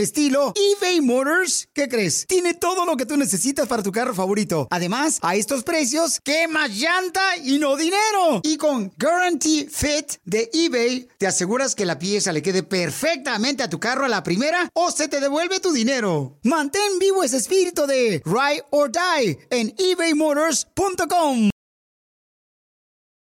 estilo, eBay Motors, ¿qué crees? Tiene todo lo que tú necesitas para tu carro favorito. Además, a estos precios, ¿qué más llanta y no dinero? Y con Guarantee Fit de eBay, te aseguras que la pieza le quede perfectamente a tu carro a la primera o se te devuelve tu dinero. Mantén vivo ese espíritu de Ride or Die en ebaymotors.com.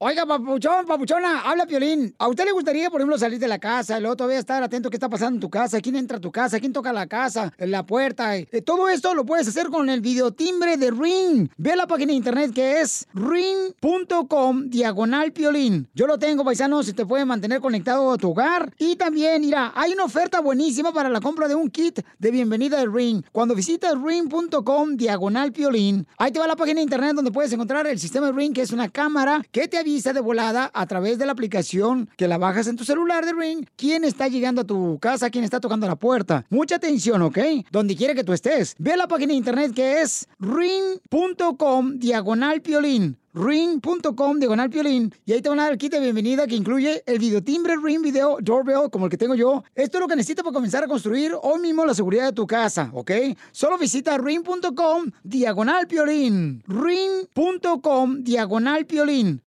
Oiga, papuchón, papuchona, habla Piolín. ¿A usted le gustaría, por ejemplo, salir de la casa y luego todavía estar atento a qué está pasando en tu casa? ¿Quién entra a tu casa? ¿Quién toca la casa? La puerta. Eh, todo esto lo puedes hacer con el videotimbre de Ring. Ve a la página de internet que es ring.com diagonal Piolín. Yo lo tengo, paisano, se te puede mantener conectado a tu hogar. Y también, mira, hay una oferta buenísima para la compra de un kit de bienvenida de Ring. Cuando visitas ring.com diagonal Piolín, ahí te va la página de internet donde puedes encontrar el sistema de Ring, que es una cámara que te de volada a través de la aplicación que la bajas en tu celular de Ring, quién está llegando a tu casa, quién está tocando la puerta. Mucha atención, ¿ok? Donde quiera que tú estés. Ve a la página de internet que es ring.com diagonal piolín ring.com diagonal piolín y ahí te van a dar el kit bienvenida que incluye el videotimbre Ring Video Doorbell como el que tengo yo. Esto es lo que necesitas para comenzar a construir hoy mismo la seguridad de tu casa, ¿ok? Solo visita ring.com diagonal piolín ring.com diagonal piolín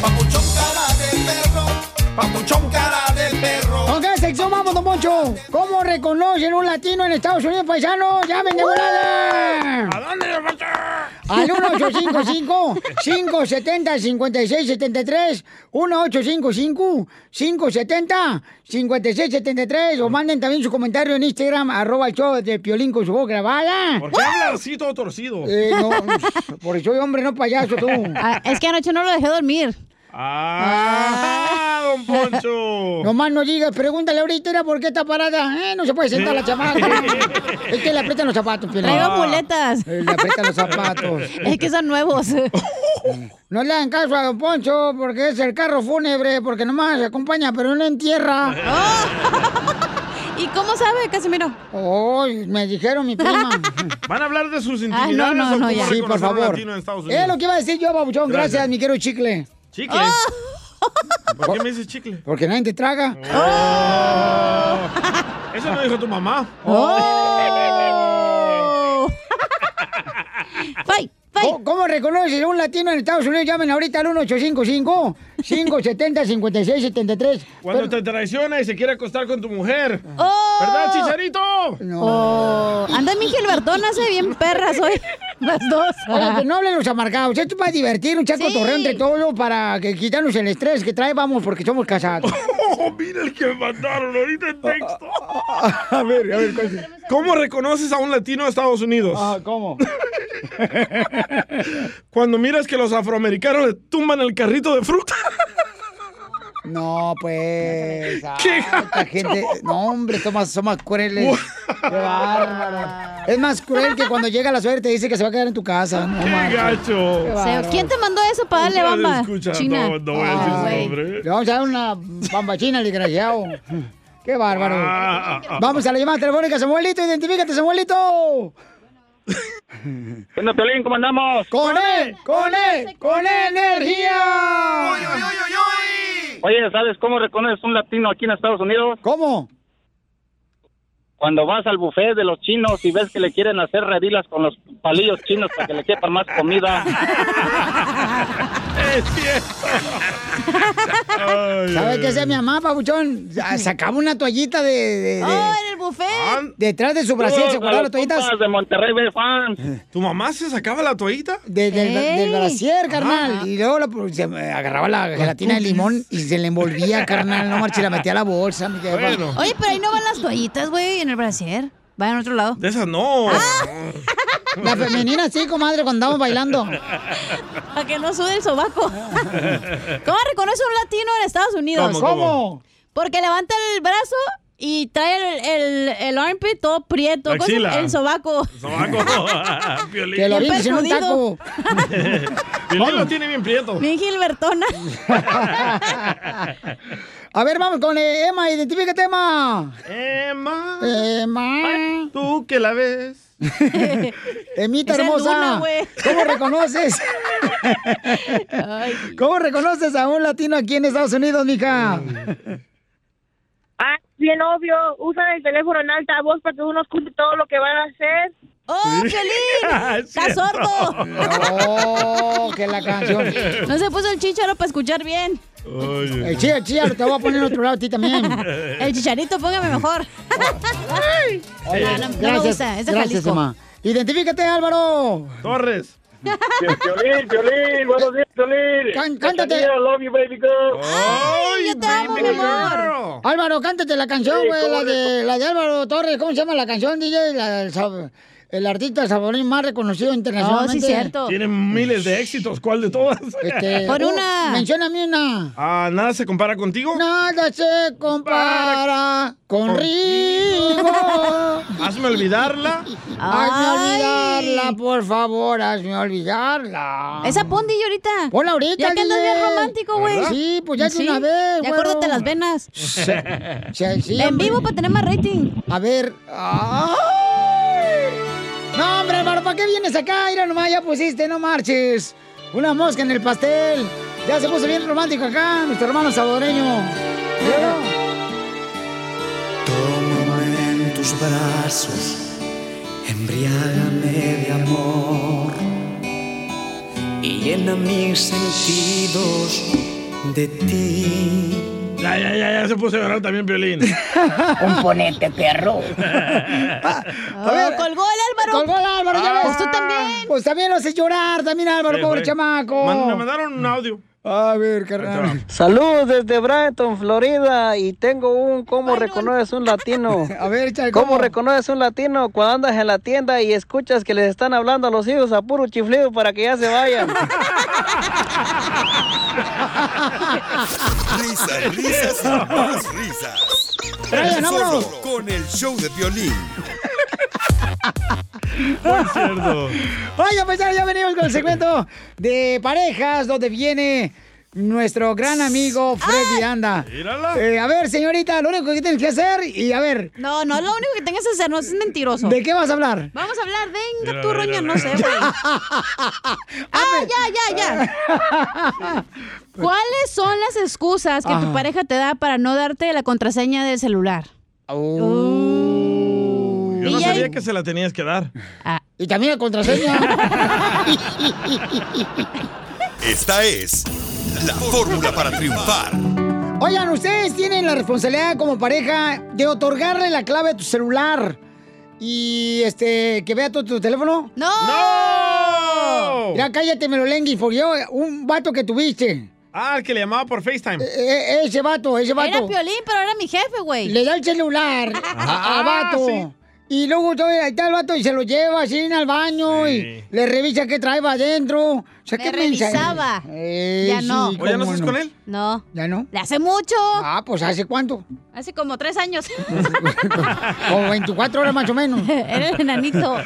Papuchón cara de perro. ¿Con qué sección vamos, don Poncho? ¿Cómo reconocen un latino en Estados Unidos, paisano? ¡Llamen de volada! ¿A dónde lo Al 1855-570-5673. 1855-570-5673. O manden también su comentario en Instagram, arroba el show de Piolín con su voz grabada. ¿Por qué habla así todo torcido? Eh, no, por eso soy hombre, no payaso tú. Ah, es que anoche no lo dejé dormir. ¡Ah, don Poncho! No más no digas, pregúntale ahorita era por qué está parada. Eh, no se puede sentar la chamaca. es que le aprietan los zapatos, Piolín. Traigo muletas. Eh, Le aprietan los zapatos. Es que son nuevos. No le hagan caso a Don Poncho porque es el carro fúnebre, porque nomás se acompaña, pero no entierra. ¿Y cómo sabe, Casimiro? Oh, me dijeron mi prima. ¿Van a hablar de sus intimidades no, no, o no, cómo ya. Sí, por favor. en Estados Unidos? Es lo que iba a decir yo, Babuchón. Gracias, Gracias. mi querido chicle. Chicle. ¿Por qué me dices chicle? Porque nadie te traga. Oh. Eso no dijo tu mamá. ¡Oh! ¡Fay! ¿Cómo, cómo reconoces a un latino en Estados Unidos? Llamen ahorita al 1855-570-5673. Cuando te traiciona y se quiere acostar con tu mujer. ¡Oh! ¿Verdad, Chicharito? Oh, anda mi Gilbertón, hace bien perras hoy. Las dos. Oye, pues no hablen los amargados. Esto es para divertir, un chaco Sí. torreo entre todos para que quitarnos el estrés que trae, vamos, porque somos casados. Oh, mira el que me mandaron ahorita en texto. a ver, a ver, ¿cuál- ¿Cómo reconoces a un latino de Estados Unidos? Ah, ¿cómo? Cuando miras que los afroamericanos le tumban el carrito de fruta. No, pues. ¡Qué esta gente. No, hombre, son más, son más crueles. Qué bárbaro. Es más cruel que cuando llega la suerte te dice que se va a quedar en tu casa. No, ¡Qué gacho! Qué O sea, bárbaro. ¿Quién te mandó eso para darle bamba? escucha, China. No, no voy a decir su nombre. Le vamos a dar una bambachina al desgraciado. Qué bárbaro. Ah, ah, ah. Vamos a la llamada telefónica, Samuelito. Identifícate, Samuelito. Bueno, Piolín, ¿cómo andamos? Con él, con él, con energía. Oye, ¿sabes cómo reconoces un latino aquí en Estados Unidos? ¿Cómo? Cuando vas al buffet de los chinos y ves que le quieren hacer redilas con los palillos chinos para que le quepa más comida. Es cierto. ¿Sabes qué hacía mi mamá, papuchón? Ah, Sacaba una toallita de, de- de- ¡Oh, en el buffet! Ah, detrás de su brasier, se guardaba las toallitas de Monterrey Bay Fans. ¿Tu mamá se sacaba la toallita? de- del, brasier, carnal. Y luego la- se agarraba la gelatina de limón y se le envolvía, carnal. No marche, la metía a la bolsa, mi jefa. Bueno, Oye, pero ahí no van las toallitas, güey, en el brasier. Va en otro lado. de esas no. La femenina sí, comadre, cuando andamos bailando. Para que no sude el sobaco. ¿Cómo reconoce un latino en Estados Unidos? ¿Cómo, ¿Cómo? Porque levanta el brazo Y trae el, el, el armpit todo prieto. La ¿cómo axila. El sobaco. Sobaco. Piolín. Que lo en un taco. Piolín lo tiene bien prieto. Bien Gilbertona. A ver, vamos con eh, Emma, identifícate, Emma. Emma. Emma. Tú que la ves. Emita hermosa. Luna. ¿Cómo reconoces? ¿Cómo reconoces a un latino aquí en Estados Unidos, mija? Ah, bien obvio. Usan el teléfono en alta voz para que uno escuche todo lo que van a hacer. ¡Oh, Piolín! ¡Estás sordo! Oh, que la canción. No se puso el chicharo para escuchar bien. El chía, el chía, te voy a poner en otro lado a ti también. El chicharito, póngame mejor. Oye, No, no, no me gusta, es gracias, Jalisco. Emma. Identifícate, Álvaro. Torres. Piolín, Piolín, buenos días, Piolín. Can- cántate. Cachanilla, love you, baby girl. ¡Ay, yo te amo, mi amor! Álvaro, cántate la canción, Sí, güey, la ¿cómo de, la de Álvaro Torres. ¿Cómo se llama la canción, DJ? La del sab- el artista saborín más reconocido internacionalmente. Oh, sí, cierto. Tiene miles de éxitos. ¿Cuál de todas? Este, Pon uh, una. Mencióname una. Ah, ¿Nada se compara contigo? Nada se compara conmigo. Hazme olvidarla. Hazme olvidarla, por favor, hazme olvidarla. Esa pon, DJ, ahorita. Ponla ahorita, Ya que andas bien romántico, güey. Sí, pues ya de Sí, una vez, Ya acuérdate las venas. Sí, sí, En vivo para tener más rating. A ver. ¡Ay! No, hombre, Álvaro, ¿para qué vienes acá? Mira nomás, ya pusiste, no marches. Una mosca en el pastel. Ya se puso bien romántico acá, nuestro hermano salvadoreño. Tómame en tus brazos, embriágame de amor y llena mis sentidos de ti. Ya, ya, ya, ya se puso a llorar también, Piolín. Componente, perro. A ver, colgó el Álvaro. Colgó el Álvaro, ya Ah, ves. Pues tú también. Pues también lo hace llorar, también Álvaro, Sí, pobre fue. chamaco. Man- me mandaron un audio. A ver, carnal. Saludos desde Brighton, Florida, y tengo un cómo reconoces un latino. A ver, échale, ¿Cómo ¿cómo? reconoces un latino cuando andas en la tienda y escuchas que les están hablando a los hijos a puro chiflido para que ya se vayan? Risas, risas y más risas. Solo con el show de violín. Muy cierto. Oye, pues ya, ya venimos con el segmento de parejas, donde viene nuestro gran amigo Freddy Anda. Mírala. Eh, a ver, señorita, lo único que tienes que hacer, y a ver, No, no, lo único que tengas que hacer, no es mentiroso. ¿de qué vas a hablar? Vamos a hablar, venga Mira, tú, mira. no sé, güey. ah, ya, ya, ya. ¿Cuáles son las excusas que Ajá. tu pareja te da para no darte la contraseña del celular? Yo no sabía que se la tenías que dar. Ah, Y también la contraseña. Esta es la fórmula para triunfar. Oigan, ustedes tienen la responsabilidad como pareja de otorgarle la clave a tu celular. Y este, que vea tu, tu teléfono. ¡No! ¡No! Mira, cállate, Melolengui, por yo, un vato que tuviste. Ah, el que le llamaba por FaceTime. E- e- ese vato, ese vato. Era Piolín, pero era mi jefe, güey. Le da el celular a- al vato. sí. Y luego todo- ahí está el vato y se lo lleva así al baño Sí. y le revisa qué trae adentro. O sea, Me ¿qué es? revisaba. Eh, Ya no. sí, ¿O ya no estás con él? No. ¿Ya no? Le hace mucho. Ah, pues ¿hace cuánto? Hace como tres años. Como 24 horas más o menos. era el enanito.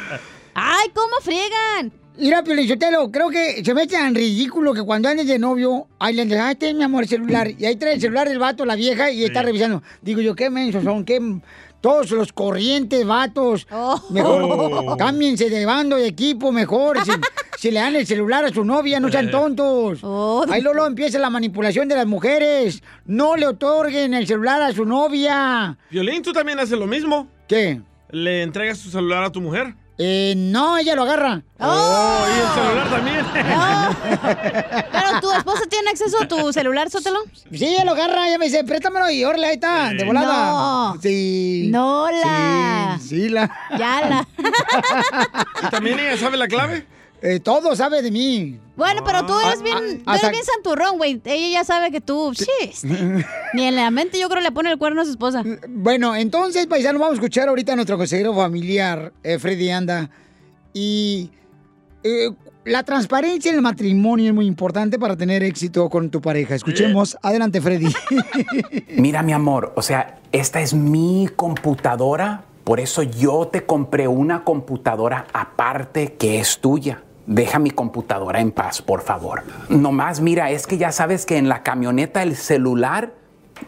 ¡Ay, cómo friegan! Mira, Piolichotelo, creo que se me echa tan ridículo que cuando andes de novio, ahí le dices, ay, ten mi amor el celular. Y ahí trae el celular del vato, la vieja, y está revisando. Digo yo, qué mensos son, qué... Todos los corrientes, vatos. Oh. Mejor, Oh. cámbiense de bando, de equipo, mejor. Si, si le dan el celular a su novia, no sean tontos. Oh. Ahí luego empieza la manipulación de las mujeres. No le otorguen el celular a su novia. Violín, tú también haces lo mismo. ¿Qué? ¿Le entregas tu celular a tu mujer? Eh, no, ella lo agarra. Oh, y el celular también. Pero tu esposa tiene acceso a tu celular, Sótelo. Sí, ella lo agarra, ella me dice, préstamelo y órale, ahí está, de volada. No. Sí. No la. Sí, sí, la. Ya la. ¿Y también ella sabe la clave? Eh, todo sabe de mí. Bueno, pero tú eres Ah, bien, ah, tú hasta- eres bien santurrón, güey. Ella ya sabe que tú, sí. Ni en la mente yo creo le pone el cuerno a su esposa. Bueno, entonces, paisano, vamos a escuchar ahorita a nuestro consejero familiar, eh, Freddy Anda. Y eh, la transparencia en el matrimonio es muy importante para tener éxito con tu pareja. Escuchemos. Adelante, Freddy. Mira, mi amor, o sea, esta es mi computadora, por eso yo te compré una computadora aparte que es tuya. Deja mi computadora en paz, por favor. Nomás, mira, es que ya sabes que en la camioneta el celular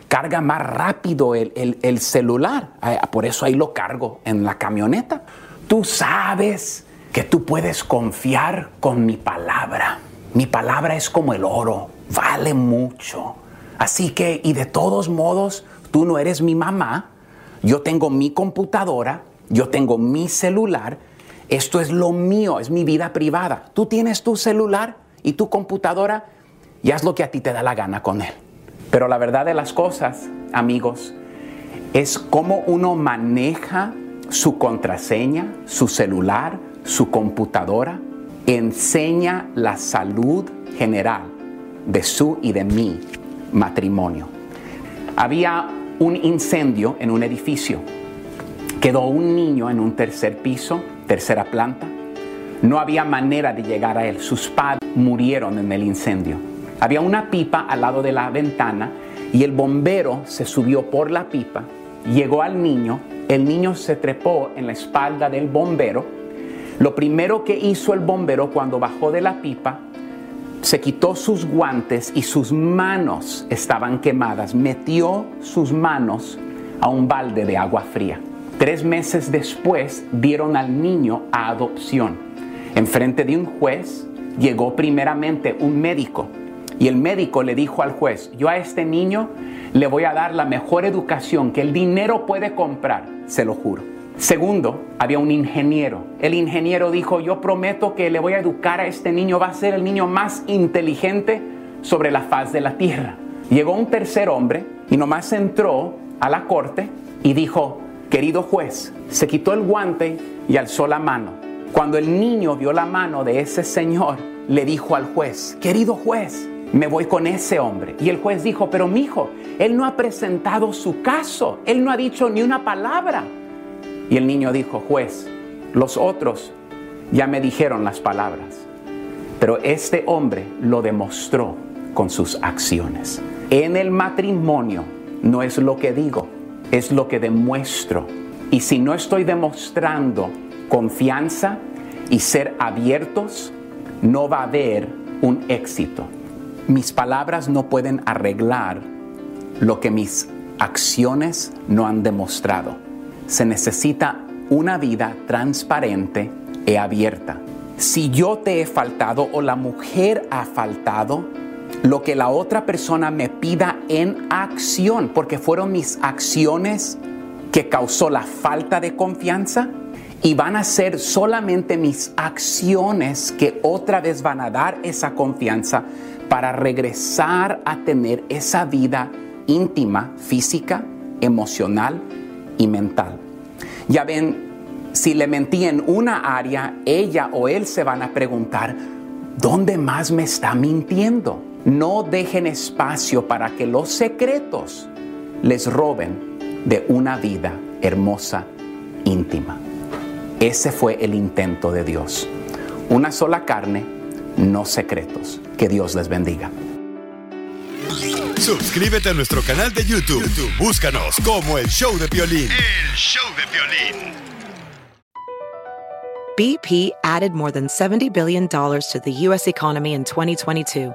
carga más rápido el, el- el celular. Por eso ahí lo cargo en la camioneta. Tú sabes que tú puedes confiar con mi palabra. Mi palabra es como el oro, vale mucho. Así que, y de todos modos, tú no eres mi mamá. Yo tengo mi computadora, yo tengo mi celular. Esto es lo mío, es mi vida privada. Tú tienes tu celular y tu computadora y haz lo que a ti te da la gana con él. Pero la verdad de las cosas, amigos, es cómo uno maneja su contraseña, su celular, su computadora, enseña la salud general de su y de mi matrimonio. Había un incendio en un edificio. Quedó un niño en un tercer piso, tercera planta. No había manera de llegar a él. Sus padres murieron en el incendio. Había una pipa al lado de la ventana y el bombero se subió por la pipa, llegó al niño, el niño se trepó en la espalda del bombero. Lo primero que hizo el bombero cuando bajó de la pipa, se quitó sus guantes y sus manos estaban quemadas. Metió sus manos a un balde de agua fría. Tres meses después dieron al niño a adopción. Enfrente de un juez llegó primeramente un médico y el médico le dijo al juez, yo a este niño le voy a dar la mejor educación que el dinero puede comprar, se lo juro. Segundo, había un ingeniero. El ingeniero dijo, yo prometo que le voy a educar a este niño, va a ser el niño más inteligente sobre la faz de la tierra. Llegó un tercer hombre y nomás entró a la corte y dijo, querido juez, se quitó el guante y alzó la mano. Cuando el niño vio la mano de ese señor, le dijo al juez, querido juez, me voy con ese hombre. Y el juez dijo, pero mi hijo, él no ha presentado su caso, él no ha dicho ni una palabra. Y el niño dijo, juez, los otros ya me dijeron las palabras, pero este hombre lo demostró con sus acciones. En el matrimonio no es lo que digo, es lo que demuestro. Y si no estoy demostrando confianza y ser abiertos, no va a haber un éxito. Mis palabras no pueden arreglar lo que mis acciones no han demostrado. Se necesita una vida transparente y abierta. Si yo te he faltado o la mujer ha faltado, lo que la otra persona me pida en acción, porque fueron mis acciones que causó la falta de confianza, y van a ser solamente mis acciones que otra vez van a dar esa confianza para regresar a tener esa vida íntima, física, emocional y mental. Ya ven, si le mentí en una área, ella o él se van a preguntar, ¿dónde más me está mintiendo? No dejen espacio para que los secretos les roben de una vida hermosa, íntima. Ese fue el intento de Dios. Una sola carne, no secretos. Que Dios les bendiga. Suscríbete a nuestro canal de YouTube. YouTube, Búscanos como el show de violín. El show de violín. BP added more than $70 billion to the U.S. economy in 2022.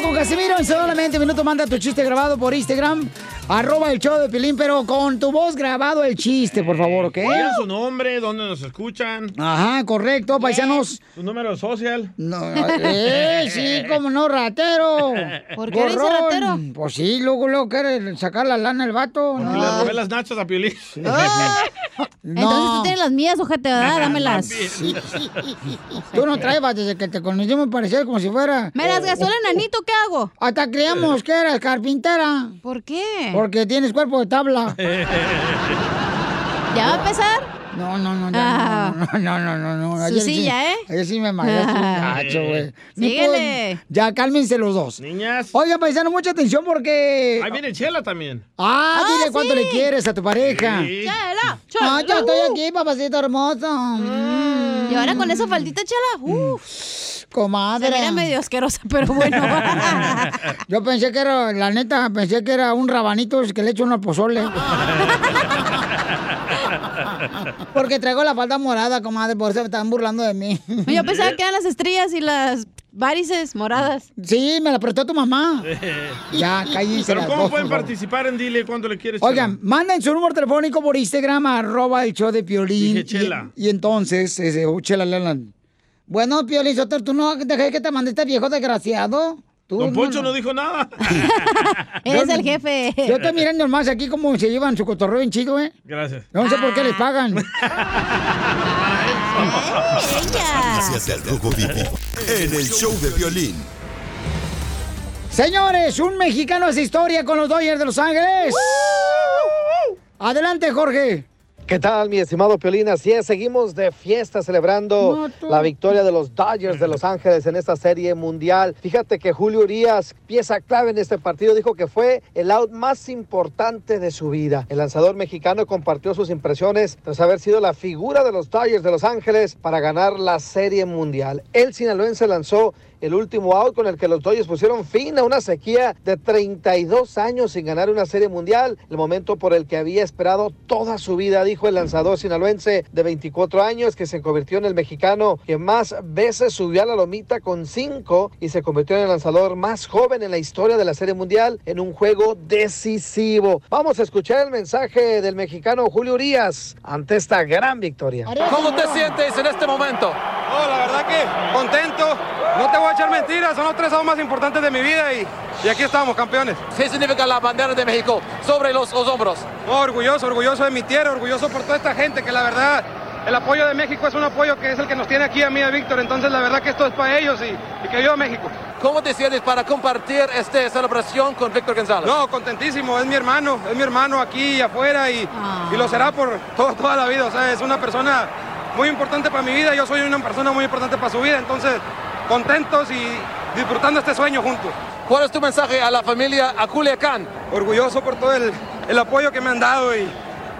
Con Casimiro en solamente minutos. Manda tu chiste grabado por Instagram. Arroba el show de Pilín, pero con tu voz grabado el chiste, por favor, ¿ok? Digan su nombre, dónde nos escuchan. Ajá, correcto, paisanos. Su número social. No, eh, sí, como no, ratero. ¿Por qué dice Gorrón. ratero? Pues sí, luego, luego quiere sacar la lana el vato. Porque No. le robé las nachas a Piolín. Ah. Entonces tú tienes las mías, ojete, ¿verdad? Dámelas. Sí. Tú no traebas desde que te conocí, me parecía como si fuera. ¿Me las gastó el enanito? ¿Qué hago? Hasta creíamos que eras carpintera. ¿Por qué? Porque tienes cuerpo de tabla. ¿Ya va a empezar? No, no, no, Ah. no, no, no, no, no, no. Su Ayer sí- silla, ¿eh? Ayer sí me mareaste, Ah. gacho, güey. Síguele. puedo- Ya, cálmense los dos. Niñas. Oiga, paisano, mucha atención porque... Ahí viene Chela también. Ah, Ah, dile cuánto sí. le quieres a tu pareja. Sí. Chela, Ah, chela. yo estoy aquí, papacito hermoso. Mm. Y ahora con esa faldita, chela. Uf. Comadre. Se mira medio asquerosa, pero bueno. Yo pensé que era, la neta, pensé que era un rabanito que le echo uno al pozole. Porque traigo la falda morada, comadre, por eso me están burlando de mí. Yo pensaba que eran las estrellas y las varices moradas. Sí, me la prestó tu mamá. Ya, cállense Pero las ¿cómo dos, pueden participar en Dile cuando le quieres? Oigan, manden su número telefónico por Instagram, arroba el show de Piolín. Dije Chela. Y, y entonces, ese, oh, Chela Leland. Bueno, Piolín, Sotelo, ¿tú no dejé que te mandé este viejo desgraciado? Tú, Don Poncho no dijo nada. Es el jefe. Yo estoy mirando más aquí cómo se llevan su cotorreo en chido, ¿eh? Gracias. No sé por qué les pagan. Gracias al Rojo Vivo en el show de violín. Señores, un mexicano hace historia con los Dodgers de Los Ángeles. Adelante, Jorge. ¿Qué tal, mi estimado Piolín? Así es, seguimos de fiesta celebrando No, la victoria de los Dodgers de Los Ángeles en esta serie mundial. Fíjate que Julio Urias, pieza clave en este partido, dijo que fue el out más importante de su vida. El lanzador mexicano compartió sus impresiones tras haber sido la figura de los Dodgers de Los Ángeles para ganar la serie mundial. El sinaloense lanzó el último out con el que los Dodgers pusieron fin a una sequía de 32 años sin ganar una serie mundial, el momento por el que había esperado toda su vida, dijo el lanzador sinaloense de 24 años que se convirtió en el mexicano que más veces subió a la lomita con 5 y se convirtió en el lanzador más joven en la historia de la serie mundial en un juego decisivo. Vamos a escuchar el mensaje del mexicano Julio Urias ante esta gran victoria. ¿Cómo te sientes en este momento? Oh, la verdad que contento. No te voy a echar mentiras, son los tres años más importantes de mi vida y, y aquí estamos, campeones. ¿Qué significa la bandera de México sobre los, los hombros? Oh, orgulloso, orgulloso de mi tierra, orgulloso por toda esta gente que la verdad, el apoyo de México es un apoyo que es el que nos tiene aquí a mí, y a Víctor. Entonces la verdad que esto es para ellos y, y que viva México. ¿Cómo te sientes para compartir esta celebración con Víctor González? No, contentísimo, es mi hermano, es mi hermano aquí y afuera y, y lo será por todo- toda la vida. O sea, es una persona muy importante para mi vida, yo soy una persona muy importante para su vida, entonces contentos y disfrutando este sueño juntos. ¿Cuál es tu mensaje a la familia a Culiacán? Orgulloso por todo el, el apoyo que me han dado y,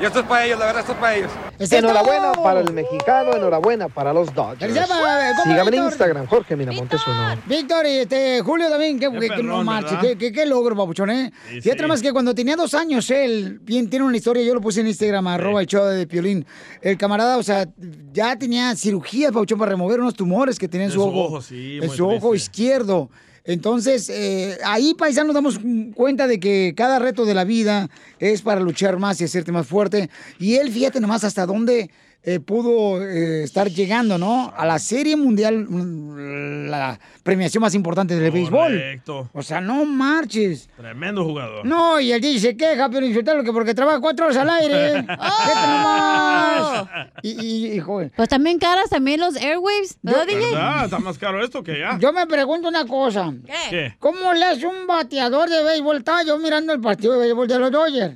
y esto es para ellos, la verdad, esto es para ellos. Enhorabuena para el mexicano, enhorabuena para los Dodgers. Felicidades para- ¿cómo, Sígame en? Instagram, Jorge Miramontes uno. Víctor y este, Julio también, que no qué, qué- qué logro, papuchón, ¿eh? Sí, Fíjate sí. nomás que cuando tenía dos años, él, bien, tiene una historia, yo lo puse en Instagram, arroba el show de Piolín. El camarada, o sea, ya tenía cirugía, papuchón, para remover unos tumores que tenía en su su ojo. ojo, sí, en su ojo izquierdo. Entonces, eh, ahí, paisano, nos damos cuenta de que cada reto de la vida es para luchar más y hacerte más fuerte. Y él, fíjate nomás hasta dónde eh, pudo eh, estar llegando, ¿no? A la Serie Mundial, mm, la premiación más importante del béisbol. Correcto. O sea, no marches. Tremendo jugador. No, y el DJ se queja, pero insultarlo que porque trabaja cuatro horas al aire. Nomás. Y, y, y, joder. Pues también caras, también los airwaves, ¿verdad, DJ? ¿Verdad? Está más caro esto que ya. Yo me pregunto una cosa. ¿Qué? ¿Cómo le hace un bateador de béisbol? Estaba yo mirando el partido de béisbol de los Dodgers.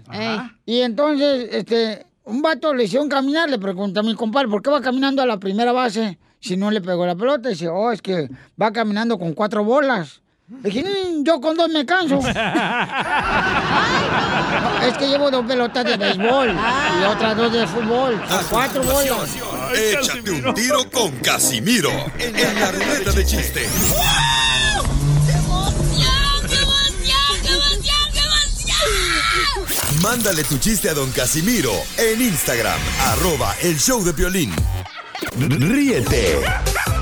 Y entonces, este, un vato le hicieron caminar, le pregunta a mi compadre, ¿por qué va caminando a la primera base si no le pegó la pelota? Y dice, oh, es que va caminando con cuatro bolas. Le dije, "Mm, yo con dos me canso. No, es que llevo dos pelotas de béisbol y otras dos de fútbol. Cuatro bolas. Échate un tiro con Casimiro en la ruleta de chiste. Mándale tu chiste a don Casimiro en Instagram, arroba el show de violín. Ríete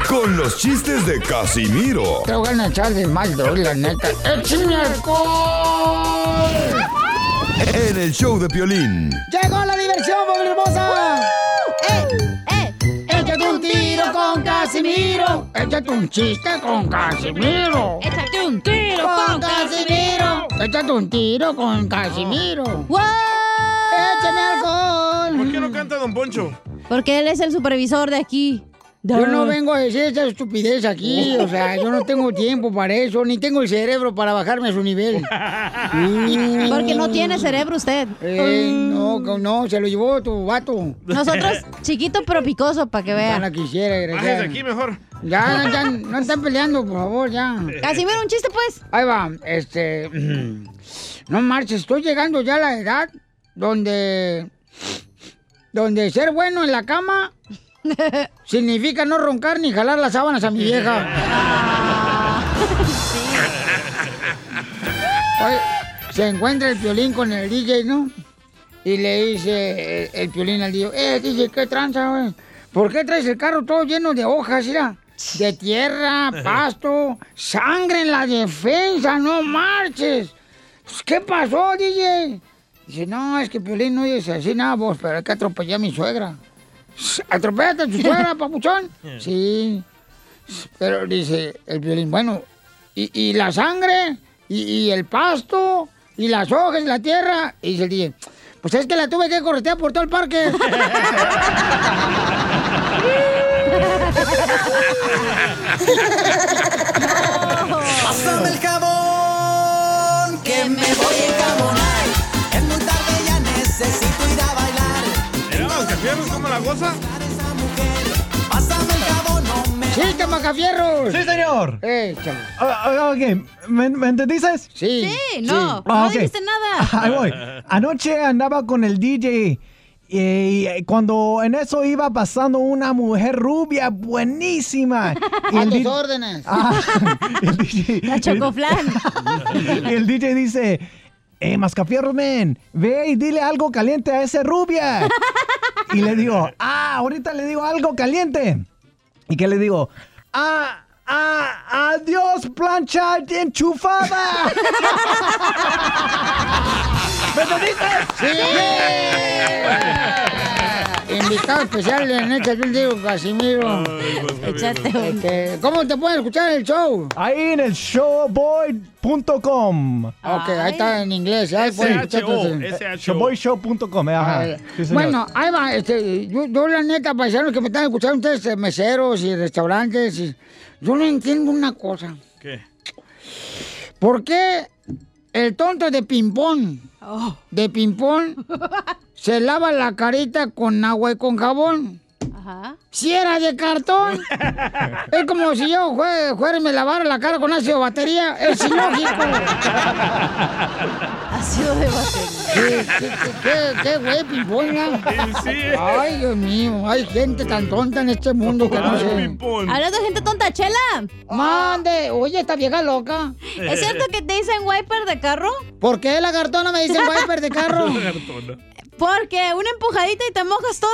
con los chistes de Casimiro. Te voy a echar de mal, la neta. ¡Échame alcohol! En el show de Piolín. ¡Llegó la diversión, familia hermosa! ¡Eh, tiro con Casimiro. Échate un chiste con Casimiro. Échate un tiro con Casimiro. Échate un tiro con Casimiro. ¡Échame alcohol! ¿Por qué no canta Don Poncho? Porque él es el supervisor de aquí. Yo no vengo a decir esa estupidez aquí, o sea, yo no tengo tiempo para eso, ni tengo el cerebro para bajarme a su nivel. Porque no tiene cerebro usted. Eh, no, no, se lo llevó tu vato. Nosotros, chiquito pero picoso, para que Ya vea. la quisiera, desgraciada. aquí mejor. Ya, ya, no están peleando, por favor, ya. Casimiro, un chiste, pues. Ahí va, este... No marches, estoy llegando ya a la edad donde... Donde ser bueno en la cama significa no roncar ni jalar las sábanas a mi vieja. Oye, se encuentra el violín con el DJ, ¿no? Y le dice el, violín al DJ, eh, DJ, ¿qué tranza, güey? ¿Por qué traes el carro todo lleno de hojas, mira? De tierra, pasto, sangre en la defensa, no marches. Pues, ¿Qué pasó, DJ? Dice, no, es que Piolín no dice así nada vos, pero hay que atropellar a mi suegra. ¿Atropellaste a tu suegra, papuchón? Sí. Pero dice el violín, bueno, ¿y, y la sangre? ¿Y, y el pasto? ¿Y las hojas y la tierra? Y dice el DJ, pues es que la tuve que corretear por todo el parque. Pásame el jabón, que me voy a encabonar. Mira, Mascafierros, ¿cómo la goza? El. ¡Sí, Macafierros! Sí, señor. Eh, ah, ok, ¿me, me entendiste? Sí. Sí, no, Ah, no ok. dijiste nada. Ahí voy. Anoche andaba con el DJ y, y cuando en eso iba pasando una mujer rubia buenísima. Y A el tus di- órdenes. Ah, el DJ, La chocoflan. y el DJ dice, eh, Mascafierro, men, ve y dile algo caliente a esa rubia. Y le digo, ah, ahorita le digo algo caliente. ¿Y qué le digo? Ah, ah, adiós, plancha enchufada. ¿Me entendiste? ¡Sí! Invitado especial en Échate un tiro, Casimiro. Este, ¿Cómo te pueden escuchar el show? Ahí en el showboy.com. Ok, ahí está en inglés. Ahí pueden escuchar todo. Showboyshow.com. eh, Ajá. Ah, Sí, bueno, ahí va, este, yo, yo la neta, paisanos que me están escuchando ustedes, eh, meseros y restaurantes, y- yo no entiendo una cosa. ¿Qué? ¿Por qué el tonto de ping-pong, de ping-pong, se lava la carita con agua y con jabón? Ajá. Si era de cartón. es como si yo jue- fuera y me lavara la cara con ácido de batería. Es ilógico. Ácido de batería. ¿Qué, qué, qué, güey, pimpona? Ay, Dios mío, hay gente tan tonta en este mundo que no sé. Hablando de gente tonta, Chela. Mande, oye, esta vieja loca. ¿Es cierto que te dicen wiper de carro? ¿Por qué lagartona me dicen wiper de carro? Porque una empujadita y te mojas todo.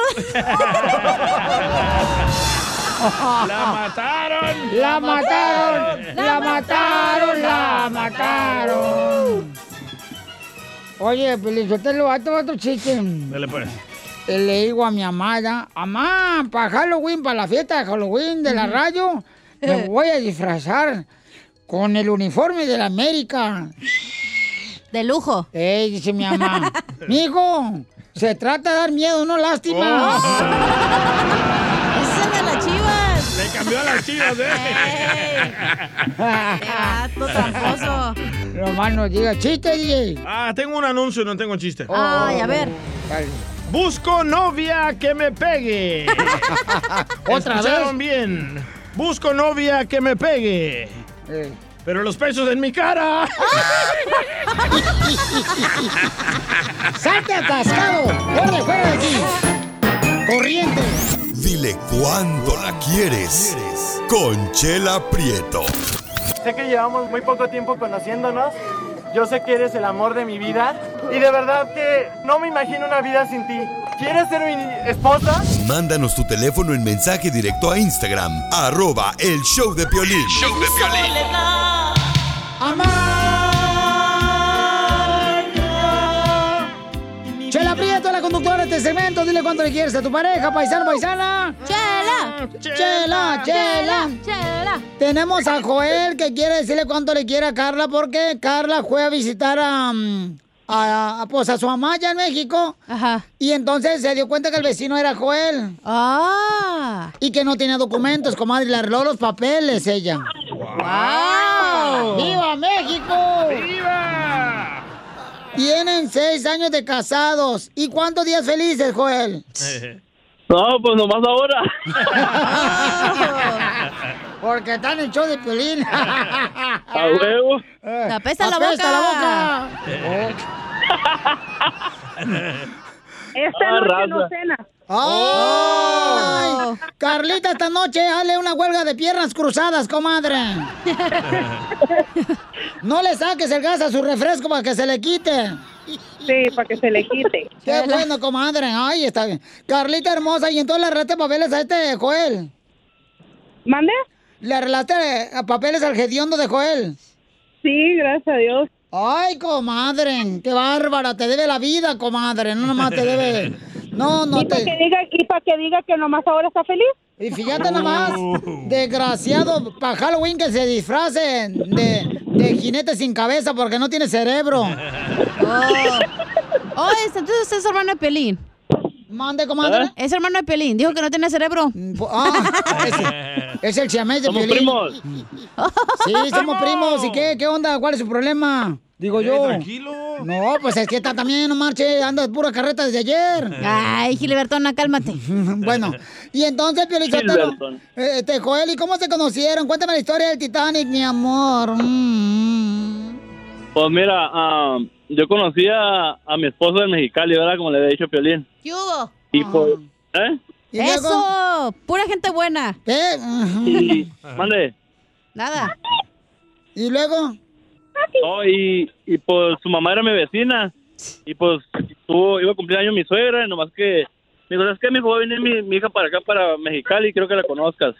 ¡La mataron! ¡La mataron! ¡La mataron! ¡La mataron! Oye, Pelizotelo, ahí te va otro chiste. Dale pues. Eh, Le digo a mi amada, amá, para Halloween, para la fiesta de Halloween de la radio, me voy a disfrazar con el uniforme de la América. De lujo. Eh, dice mi mamá, mijo, se trata de dar miedo, no lástima. Ese cambió a las chivas, ¿eh? Gato tramposo. No más no diga chiste, DJ. Ah, tengo un anuncio, no tengo chiste. Ay, a ver. Busco novia que me pegue. ¿Otra ¿Escucharon bien? Busco novia que me pegue. Eh. Pero los pesos en mi cara. ¡Salte atascado! ¡Corre fuera de aquí! ¡Corriente! Dile cuándo la quieres. Conchela Prieto. Sé que llevamos muy poco tiempo conociéndonos. Yo sé que eres el amor de mi vida. Y de verdad que no me imagino una vida sin ti. ¿Quieres ser mi esposa? Mándanos tu teléfono en mensaje directo a Instagram, arroba el show de Piolín. show de Chela Prieto, la conductora de este segmento. Dile cuánto le quieres a tu pareja, paisano, paisana. Chela, Chela, chela. chela. Tenemos a Joel que quiere decirle cuánto le quiere a Carla porque Carla fue a visitar a, mm, a, a, pues, a su mamá allá en México. Ajá. Y entonces se dio cuenta que el vecino era Joel. Ah. Y que no tenía documentos, comadre. Le arregló los papeles ella. ¡Wow! ¡Viva México! ¡Viva! Tienen seis años de casados. ¿Y cuántos días felices, Joel? No, pues nomás ahora. Porque están en show de Piolín. A huevo. Te apesta la Apesta boca. Esta Ah, noche no raza. Cena. ¡Ay! Carlita, esta noche hazle una huelga de piernas cruzadas, comadre. No le saques el gas a su refresco para que se le quite. Sí, para que se le quite. Qué bueno, comadre. Ay, está bien. Carlita hermosa, y entonces le arreglaste papeles a este Joel. ¿Mande? ¿Le arreglaste eh, papeles al hediondo de Joel? Sí, gracias a Dios. Ay, comadre, qué bárbara, te debe la vida, comadre, no nomás te debe... No, no ¿Y para te... que diga, y para que diga que nomás ahora está feliz? Y fíjate nomás, desgraciado, para Halloween que se disfrace de, de jinete sin cabeza porque no tiene cerebro. Oh, oh es- entonces usted es hermano de Pelín. Mande, comadre. Es hermano de Pelín. Dijo que no tiene cerebro. Ah, ese- es el siamés de Somos Piolín. primos. Sí, somos primos. ¿Y qué? ¿Qué onda? ¿Cuál es su problema? Digo yo. tranquilo. No, pues es que está también, no marche, anda de pura carreta desde ayer. Ay, Gilbertona, cálmate. bueno, y entonces, Gilberton. eh, este, Joel, ¿y cómo se conocieron? Cuéntame la historia del Titanic, mi amor. Mm. Pues mira, ah, yo conocí a, a mi esposo en Mexicali, ¿verdad? Como le había dicho Piolín. ¿Qué hubo? Y pues, ¿eh? ¿Y luego? Eso, pura gente buena. ¿Qué? Y, mande. Nada. ¿Y luego? No, y, y pues su mamá era mi vecina. Y pues tuvo, iba a cumplir año mi suegra, y nomás que me dijo, ¿sabes qué? Me dijo, va a venir mi, mi hija para acá, para Mexicali, creo que la conozcas.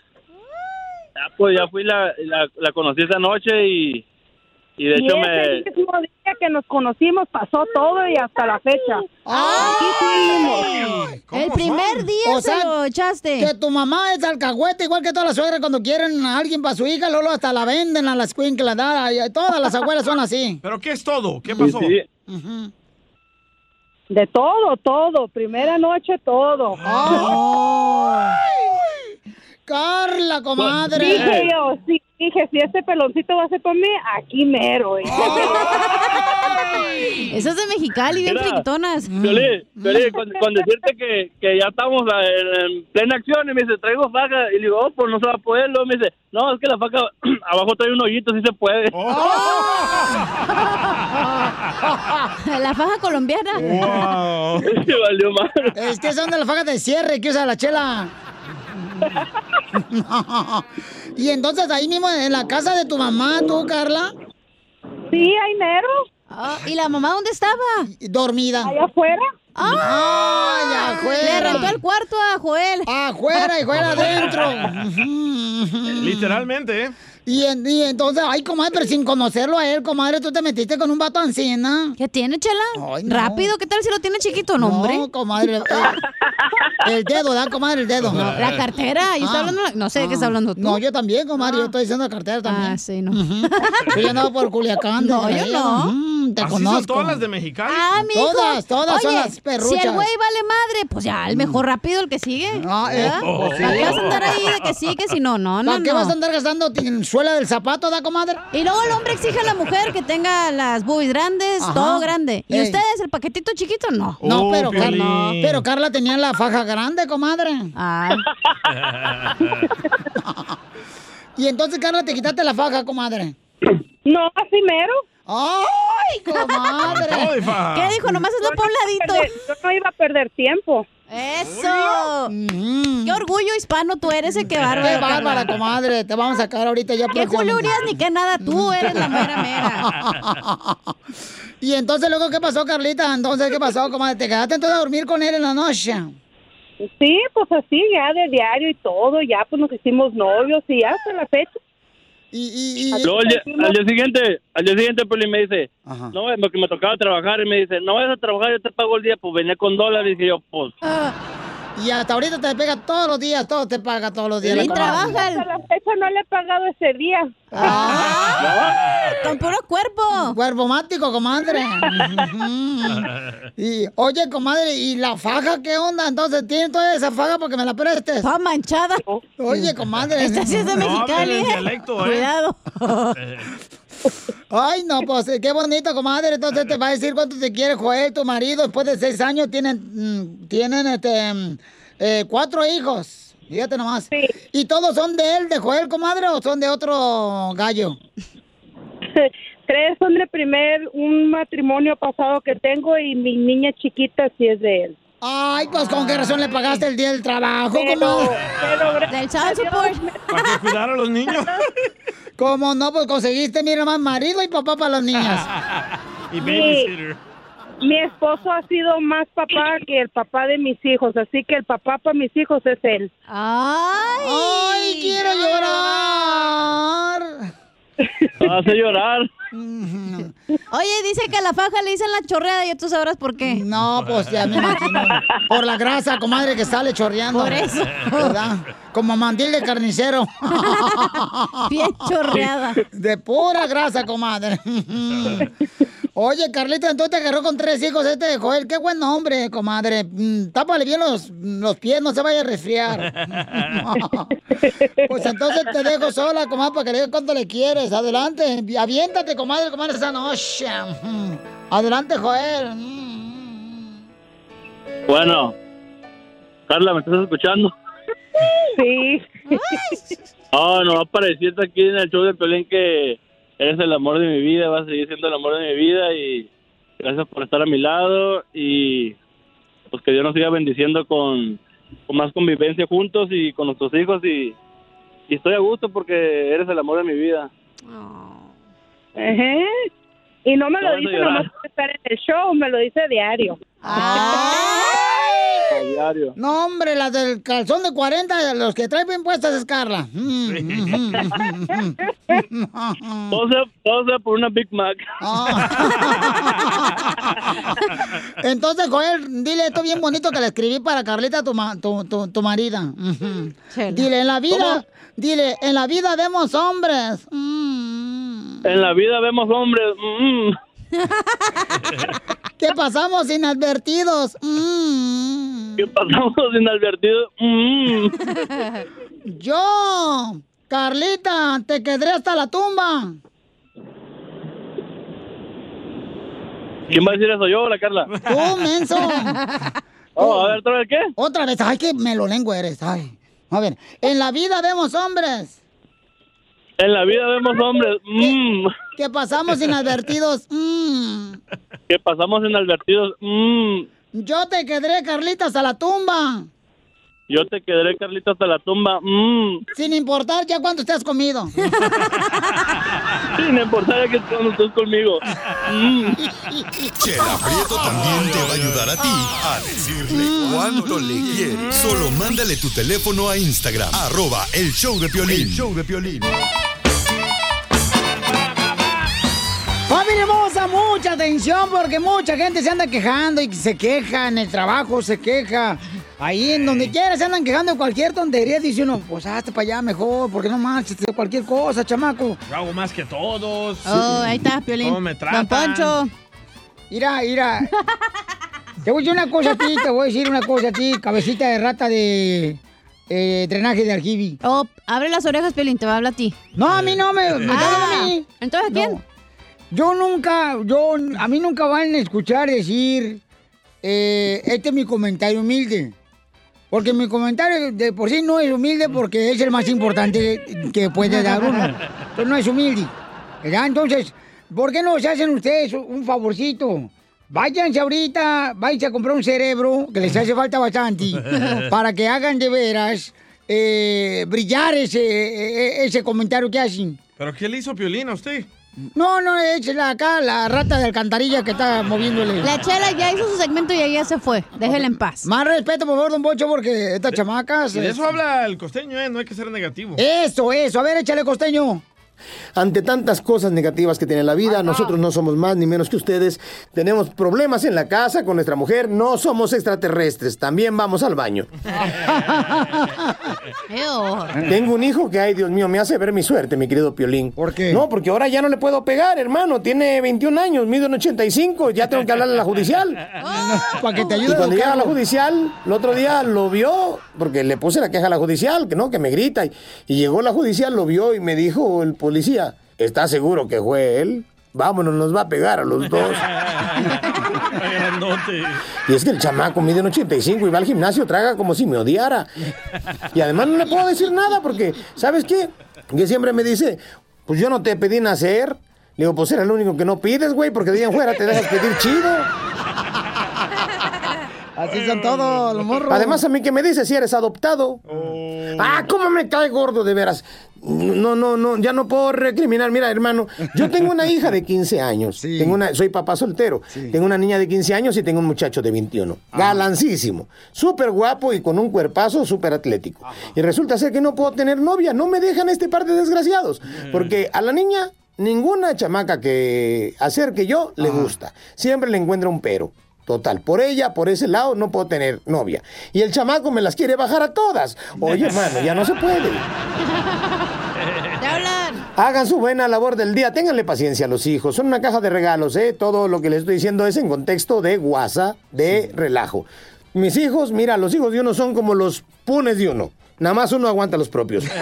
Ya, pues ya fui, la, la, la conocí esa noche y, y de y hecho ese me... mismo día que nos conocimos pasó todo y hasta la fecha. Aquí fuimos. El primer día O se sea, lo echaste. Que tu mamá es alcahuete, igual que todas las suegras cuando quieren a alguien para su hija, luego hasta la venden a las la da, y Todas las abuelas son así. ¿Pero qué es todo? ¿Qué Sí, pasó? sí. Ujú. De todo, todo. Primera noche, todo. Ay, Carla, comadre. Dije yo, sí, dije, si este peloncito va a ser para mí, aquí mero. ¿eh? Esas de Mexicali, bien Mira. friquitonas. Piolín, Piolín, con, con decirte que, que ya estamos en, en plena acción y me dice, traigo faja. Y le digo, oh, pues no se va a poder. Luego me dice, no, es que la faja abajo trae un hoyito, sí se puede. La faja colombiana. Wow. Valió mal. Es que son de las fajas de cierre que usa la chela. y entonces ahí mismo en la casa de tu mamá, tú, Carla, Sí, hay mero. Ah, ¿Y la mamá dónde estaba? dormida. Allá afuera. ¡Ay, Le afuera! rentó el cuarto a Joel. Afuera y fuera adentro. Literalmente, ¿eh? Y, en- y entonces, ay, comadre, pero sin conocerlo a él, comadre, tú te metiste con un vato ancina. ¿Qué tiene, Chela? Ay, no. Rápido, ¿qué tal si lo tiene chiquito, no, hombre? No, comadre. eh, el dedo, ¿da, comadre? El dedo. La cartera, yo Ah. está hablando, no sé de qué está hablando tú. No, yo también, comadre, yo estoy diciendo cartera también. Ah, sí, no. Yo andaba por Culiacán. No, yo no. Mm, te ¿Así conozco. son todas las de Mexicali? Ah, mi. Todas, todas son las perruchas. Si el güey vale madre, pues ya, el mejor rápido el que sigue. Ah, eh, pues sí. ¿Para qué vas a andar ahí de que sí, que si no? No, no, ¿Para qué no. vas a andar gastando en suela del zapato, da, comadre? Y luego el hombre exige a la mujer que tenga las boobies grandes, Ajá. todo grande. ¿Y Ey. ustedes, el paquetito chiquito? No. No, Oh, pero, Piolín. Carla, pero Carla tenía la faja grande, comadre. Ay, Y entonces, Carla, te quitaste la faja, comadre. No, así mero. ¡Ay! ¡Ay, comadre! ¿Qué dijo? Nomás es lo por un ladito. Yo no iba a perder tiempo. ¡Eso! ¡Qué orgullo hispano tú eres! eh, ¡Qué bárbara! Qué bárbara, comadre. Te vamos a sacar ahorita ya ¡Qué Julio Urias ni qué nada! Tú eres la mera mera. Y entonces luego, ¿qué pasó, Carlita? Entonces, ¿qué pasó, comadre? ¿Te quedaste entonces a dormir con él en la noche? Sí, pues así, ya de diario y todo, ya pues nos hicimos novios y ya hasta la fecha. Y, Luego al día, al día siguiente, al día siguiente, Poli me dice, no, porque me tocaba trabajar y me dice, no vayas a trabajar, yo te pago el día, pues venía con dólares y yo, pues, Y hasta ahorita te pega todos los días, todo te paga todos los días. Y comadre. Hasta la fecha no le he pagado ese día. Con puro cuerpo. Cuerpo mático, comadre. Y, oye, comadre, ¿y la faja qué onda? Entonces, ¿tiene toda esa faja porque me la prestes? Está manchada. Oye, comadre. Esta sí es de Mexicali, ¿eh? dialecto, ¿eh? Cuidado. Ay, no, pues eh, qué bonito, comadre. Entonces te va a decir cuánto te quiere Joel, tu marido. Después de seis años tienen, mm, tienen este, mm, eh, cuatro hijos. Fíjate nomás. ¿Y todos son de él, de Joel, comadre, o son de otro gallo? Tres son de primer, un matrimonio pasado que tengo y mi niña chiquita sí es de él. Ay, pues con qué razón le pagaste el día del trabajo, Pero- comadre. Del child support. ¿Para que cuidar a los niños? ¿Cómo no? Pues conseguiste, mira más marido y papá para las niñas. y babysitter. Mi esposo ha sido más papá que el papá de mis hijos, así que el papá para mis hijos es él. ¡Ay! ¡Ay, quiero llorar! hace llorar. Oye, dice que a la faja le dicen la chorreada y tú sabrás por qué. No, pues ya me imagino. Por la grasa, comadre, que sale chorreando. Por eso. ¿Verdad? Como mandil de carnicero. Bien chorreada. De pura grasa, comadre. Oye, Carlita, entonces te agarró con tres hijos este de Joel. Qué buen nombre, comadre. Mm, Tápale bien los, los pies, no se vaya a resfriar. Pues entonces te dejo sola, comadre, para que le digas cuánto le quieres. Adelante, aviéntate, comadre, comadre, esa noche. Mm. Adelante, Joel. Mm. Bueno, Carla, ¿me estás escuchando? Sí. Oh, no va a parecer aquí en el show de Pelín que eres el amor de mi vida, vas a seguir siendo el amor de mi vida y gracias por estar a mi lado y pues que Dios nos siga bendiciendo con, con más convivencia juntos y con nuestros hijos y, y estoy a gusto porque eres el amor de mi vida. Ajá. Y no me No lo dice nomás por estar en el show, me lo dice diario. A diario. No, hombre, la del calzón de 40, los que trae bien puestas es Carla. Mm, mm, mm, mm. Todo sea, todo sea por una Big Mac. Entonces, Joel, dile esto bien bonito que le escribí para Carlita, tu, ma- tu, tu, tu marida. Dile, en la vida, ¿Cómo? dile, en la vida vemos hombres. En la vida vemos hombres. Que pasamos inadvertidos. Mm. que pasamos inadvertidos. mm. Yo, Carlita, te quedaré hasta la tumba. ¿Quién va a decir eso? ¿Yo o la Carla? Tú, menso. Oh, a ver, ¿otra vez qué? Otra vez, ay, qué melolengua eres. Ay. A ver, en la vida vemos hombres En la vida vemos hombres. mm, que pasamos inadvertidos. Mm. que pasamos inadvertidos. mm. Yo te quedaré, Carlita, hasta la tumba. Yo te quedaré, Carlita, hasta la tumba. mm. Sin importar ya cuánto te has comido. Sin importar que cuando estés conmigo. Mm. Chela Prieto también te va a ayudar a ti a decirle cuánto le quieres. Solo mándale tu teléfono a Instagram, arroba el show de Piolín. El show de Piolín. Familia hermosa, mucha atención porque mucha gente se anda quejando y se queja en el trabajo, se queja. Ahí en donde quiera se andan quejando de cualquier tontería. Dice uno, pues hazte para allá mejor, porque no manches de cualquier cosa, chamaco. Yo hago más que todos. Oh, ahí está, Piolín. ¿Cómo me Don tratan? Poncho. Mira, mira. Te voy a decir una cosa a ti, te voy a decir una cosa a ti, cabecita de rata de eh, drenaje de aljibi. Oh, abre las orejas, Piolín, te va a hablar a ti. No, a mí no me, me está hablando a mí. Ah, ¿Entonces a quién? No. Yo nunca, yo, a mí nunca van a escuchar decir, eh, este es mi comentario humilde. Porque mi comentario de por sí no es humilde porque es el más importante que puede dar uno. Entonces no es humilde. ¿verdad? Entonces, ¿Por qué no se hacen ustedes un favorcito? Váyanse ahorita, váyanse a comprar un cerebro, que les hace falta bastante, para que hagan de veras eh, brillar ese, eh, ese comentario que hacen. ¿Pero qué le hizo Piolín a usted? No, no, échela acá, la rata de alcantarilla que está moviéndole. La chela ya hizo su segmento y ya se fue. Déjela en paz. Más respeto, por favor, don Bocho, porque estas chamacas... Y de eso habla el costeño, ¿eh? No hay que ser negativo. Eso, eso. A ver, échale, costeño. Ante tantas cosas negativas que tiene la vida, nosotros no somos más ni menos que ustedes. Tenemos problemas en la casa con nuestra mujer, no somos extraterrestres, también vamos al baño. Tengo un hijo que, ay Dios mío, me hace ver mi suerte, mi querido Piolín. ¿Por qué? No, porque ahora ya no le puedo pegar, hermano. Tiene 21 años, mide un 85, ya tengo que hablarle a la judicial. Para que te ayude Y cuando llega a la judicial, el otro día lo vio, porque le puse la queja a la judicial, que no, que me grita. Y, y llegó la judicial, lo vio y me dijo el policía, ¿está seguro que fue él? Vámonos, nos va a pegar a los dos. Y es que el chamaco mide un 85 y va al gimnasio, traga como si me odiara. Y además no le puedo decir nada porque, ¿sabes qué? Que siempre me dice, pues yo no te pedí nacer. Le digo, pues era el único que no pides, güey, porque de ahí en fuera te dejas pedir chido. Así son todos los morros. Además, a mí que me dice si eres adoptado. Ah, cómo me cae gordo, de veras. No, no, no, ya no puedo recriminar. Mira, hermano, yo tengo una hija de 15 años. Tengo una, soy papá soltero. Tengo una niña de 15 años y tengo un muchacho de 21. Galancísimo. Súper guapo y con un cuerpazo súper atlético. Y resulta ser que no puedo tener novia. No me dejan este par de desgraciados. Porque a la niña, ninguna chamaca que acerque yo le gusta. Siempre le encuentra un pero. Total, por ella, por ese lado, no puedo tener novia. Y el chamaco me las quiere bajar a todas. Oye, hermano, ya no se puede. Hagan su buena labor del día, ténganle paciencia a los hijos. Son una caja de regalos, ¿eh? Todo lo que les estoy diciendo es en contexto de guasa, de relajo. Mis hijos, mira, los hijos de uno son como los punes de uno. Nada más uno aguanta los propios.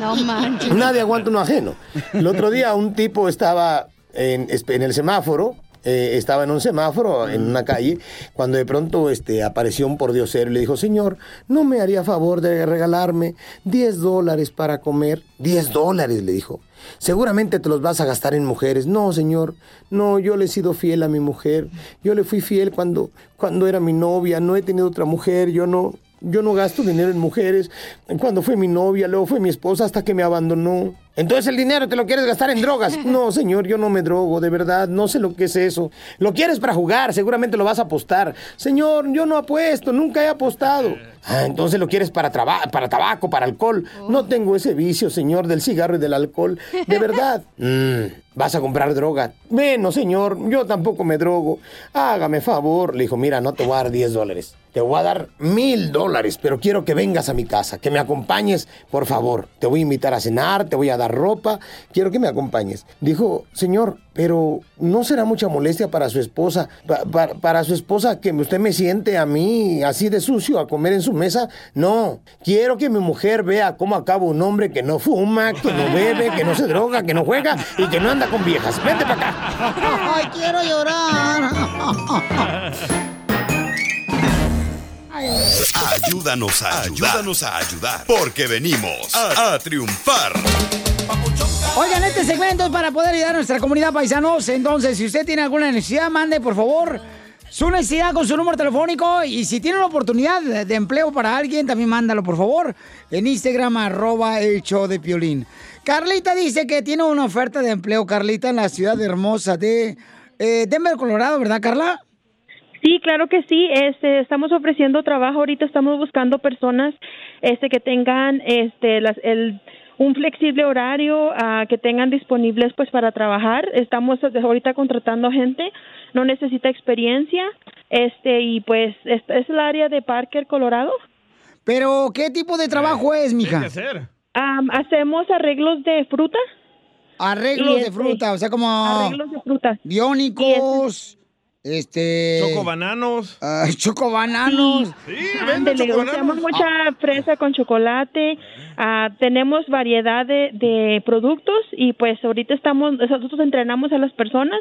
No manches. Nadie aguanta uno ajeno. El otro día un tipo estaba en, en el semáforo, eh, estaba en un semáforo, en una calle, cuando de pronto este, apareció un pordiosero y le dijo, señor, ¿no me haría favor de regalarme 10 dólares para comer? 10 dólares, le dijo. Seguramente te los vas a gastar en mujeres. No, señor, no, yo le he sido fiel a mi mujer. Yo le fui fiel cuando, cuando era mi novia, no he tenido otra mujer, yo no... Yo no gasto dinero en mujeres. Cuando fue mi novia, luego fue mi esposa hasta que me abandonó. Entonces el dinero te lo quieres gastar en drogas. No, señor, yo no me drogo, de verdad, no sé lo que es eso. Lo quieres para jugar, seguramente lo vas a apostar. Señor, yo no apuesto, nunca he apostado. Ah, entonces lo quieres para, traba- para tabaco, para alcohol. No tengo ese vicio, señor, del cigarro y del alcohol. De verdad. Mm, ¿Vas a comprar droga? Bueno, señor, yo tampoco me drogo. Hágame favor. Le dijo, mira, no te voy a dar 10 dólares. Te voy a dar mil dólares, pero quiero que vengas a mi casa, que me acompañes, por favor. Te voy a invitar a cenar, te voy a dar ropa, quiero que me acompañes. Dijo, señor, pero ¿no será mucha molestia para su esposa? Pa- pa- para su esposa que usted me siente a mí así de sucio a comer en su mesa? No, quiero que mi mujer vea cómo acaba un hombre que no fuma, que no bebe, que no se droga, que no juega y que no anda con viejas. Vente para acá. Ay, quiero llorar. Ayúdanos a ayudar. Ayúdanos a ayudar. Porque venimos a, a triunfar. Oigan, este segmento es para poder ayudar a nuestra comunidad paisanos. Entonces, si usted tiene alguna necesidad, mande por favor su necesidad con su número telefónico. Y si tiene una oportunidad de, de empleo para alguien, también mándalo por favor en Instagram, arroba el show de Piolín. Carlita dice que tiene una oferta de empleo, Carlita, en la ciudad hermosa de eh, Denver, Colorado, ¿verdad, Carla? Sí, claro que sí. Este, estamos ofreciendo trabajo. Ahorita estamos buscando personas, este, que tengan, este, las, el, un flexible horario, ah, que tengan disponibles, pues, para trabajar. Estamos ahorita contratando gente. No necesita experiencia. Este, y pues, es, es el área de Parker, Colorado. Pero, ¿qué tipo de trabajo es, mija? Am, hacemos arreglos de fruta. Arreglos de este, fruta, o sea, como... Arreglos de fruta. Biónicos, este... Chocobananos. Ah, chocobananos. Sí, mucha fresa con chocolate. Ah, tenemos variedad de, de productos y pues ahorita estamos, nosotros entrenamos a las personas,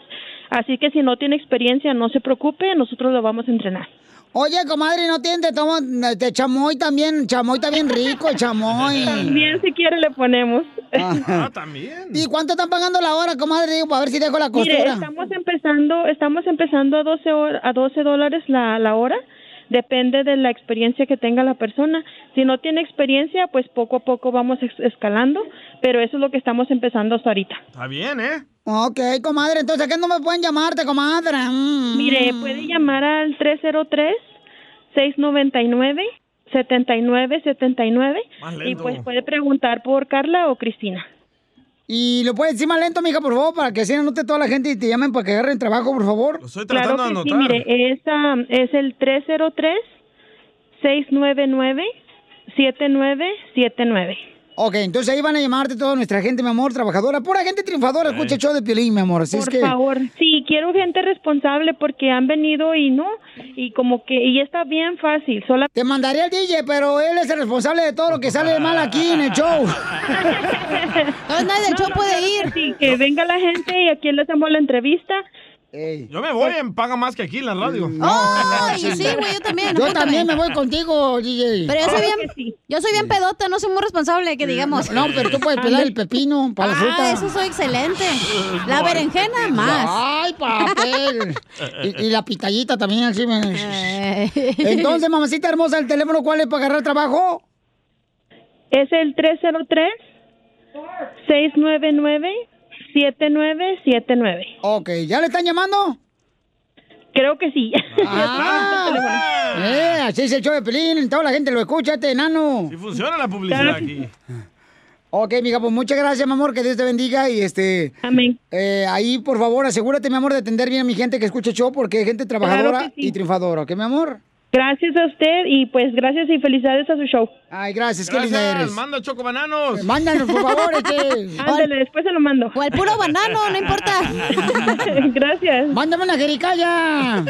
así que si no tiene experiencia no se preocupe, nosotros lo vamos a entrenar. Oye, comadre, ¿no tiene te tomo de chamoy también? Chamoy está bien rico, el chamoy. También si quiere le ponemos. Ah, también. ¿Y cuánto están pagando la hora, comadre? Digo, para ver si dejo la Mire, costura. estamos empezando, estamos empezando a 12 hor- a 12 dólares la, la hora. Depende de la experiencia que tenga la persona. Si no tiene experiencia, pues poco a poco vamos escalando, pero eso es lo que estamos empezando hasta ahorita. Está bien, ¿eh? Ok, comadre, entonces, ¿a qué no me pueden llamarte, comadre? Mm. Mire, puede llamar al 303-699-7979 Más y lento. pues puede preguntar por Carla o Cristina. Y lo puedes decir más lento, mija, por favor, para que así anote toda la gente y te llamen para que agarren trabajo, por favor. Lo estoy Claro que sí, mire, es, um, es el 303-699-7979. Ok, entonces ahí van a llamarte toda nuestra gente, mi amor, trabajadora. Pura gente triunfadora, escucha el show de Piolín, mi amor. Así Por es que... favor, sí, quiero gente responsable porque han venido y no, y como que, y está bien fácil. Sola... Te mandaría al DJ, pero él es el responsable de todo lo que sale mal aquí en el show. No, nadie del show puede ir. Sí, que venga la gente y aquí le hacemos la entrevista. Yo me voy, en paga más que aquí en la radio. Ay, sí, güey, yo también. Yo también me voy contigo, DJ. Pero yo soy bien, yo soy bien pedota, no soy muy responsable, que digamos. No, pero tú puedes pelar el pepino para la fruta. Ah, eso soy excelente. La berenjena, más. Ay, papel. Y, y la pitallita también, así me... Entonces, mamacita hermosa, ¿el teléfono cuál es para agarrar trabajo? Es el 303-699-7979. Ok, ¿ya le están llamando? Creo que sí. Ah, eh, así es el show de Pelín, toda la gente lo escucha, este enano. Y funciona la publicidad aquí. Ok, mija, pues muchas gracias, mi amor, que Dios te bendiga y este... Amén. ahí, por favor, asegúrate, mi amor, de atender bien a mi gente que escucha el show porque hay gente trabajadora Claro sí. y triunfadora, ¿ok, mi amor? Gracias a usted y pues gracias y felicidades a su show. Ay, gracias, qué linda eres. Manda chocobananos. Mándanos, por favor, este. Ándale, después se lo mando. O el puro banano, no importa. Gracias. Mándame una jericaya.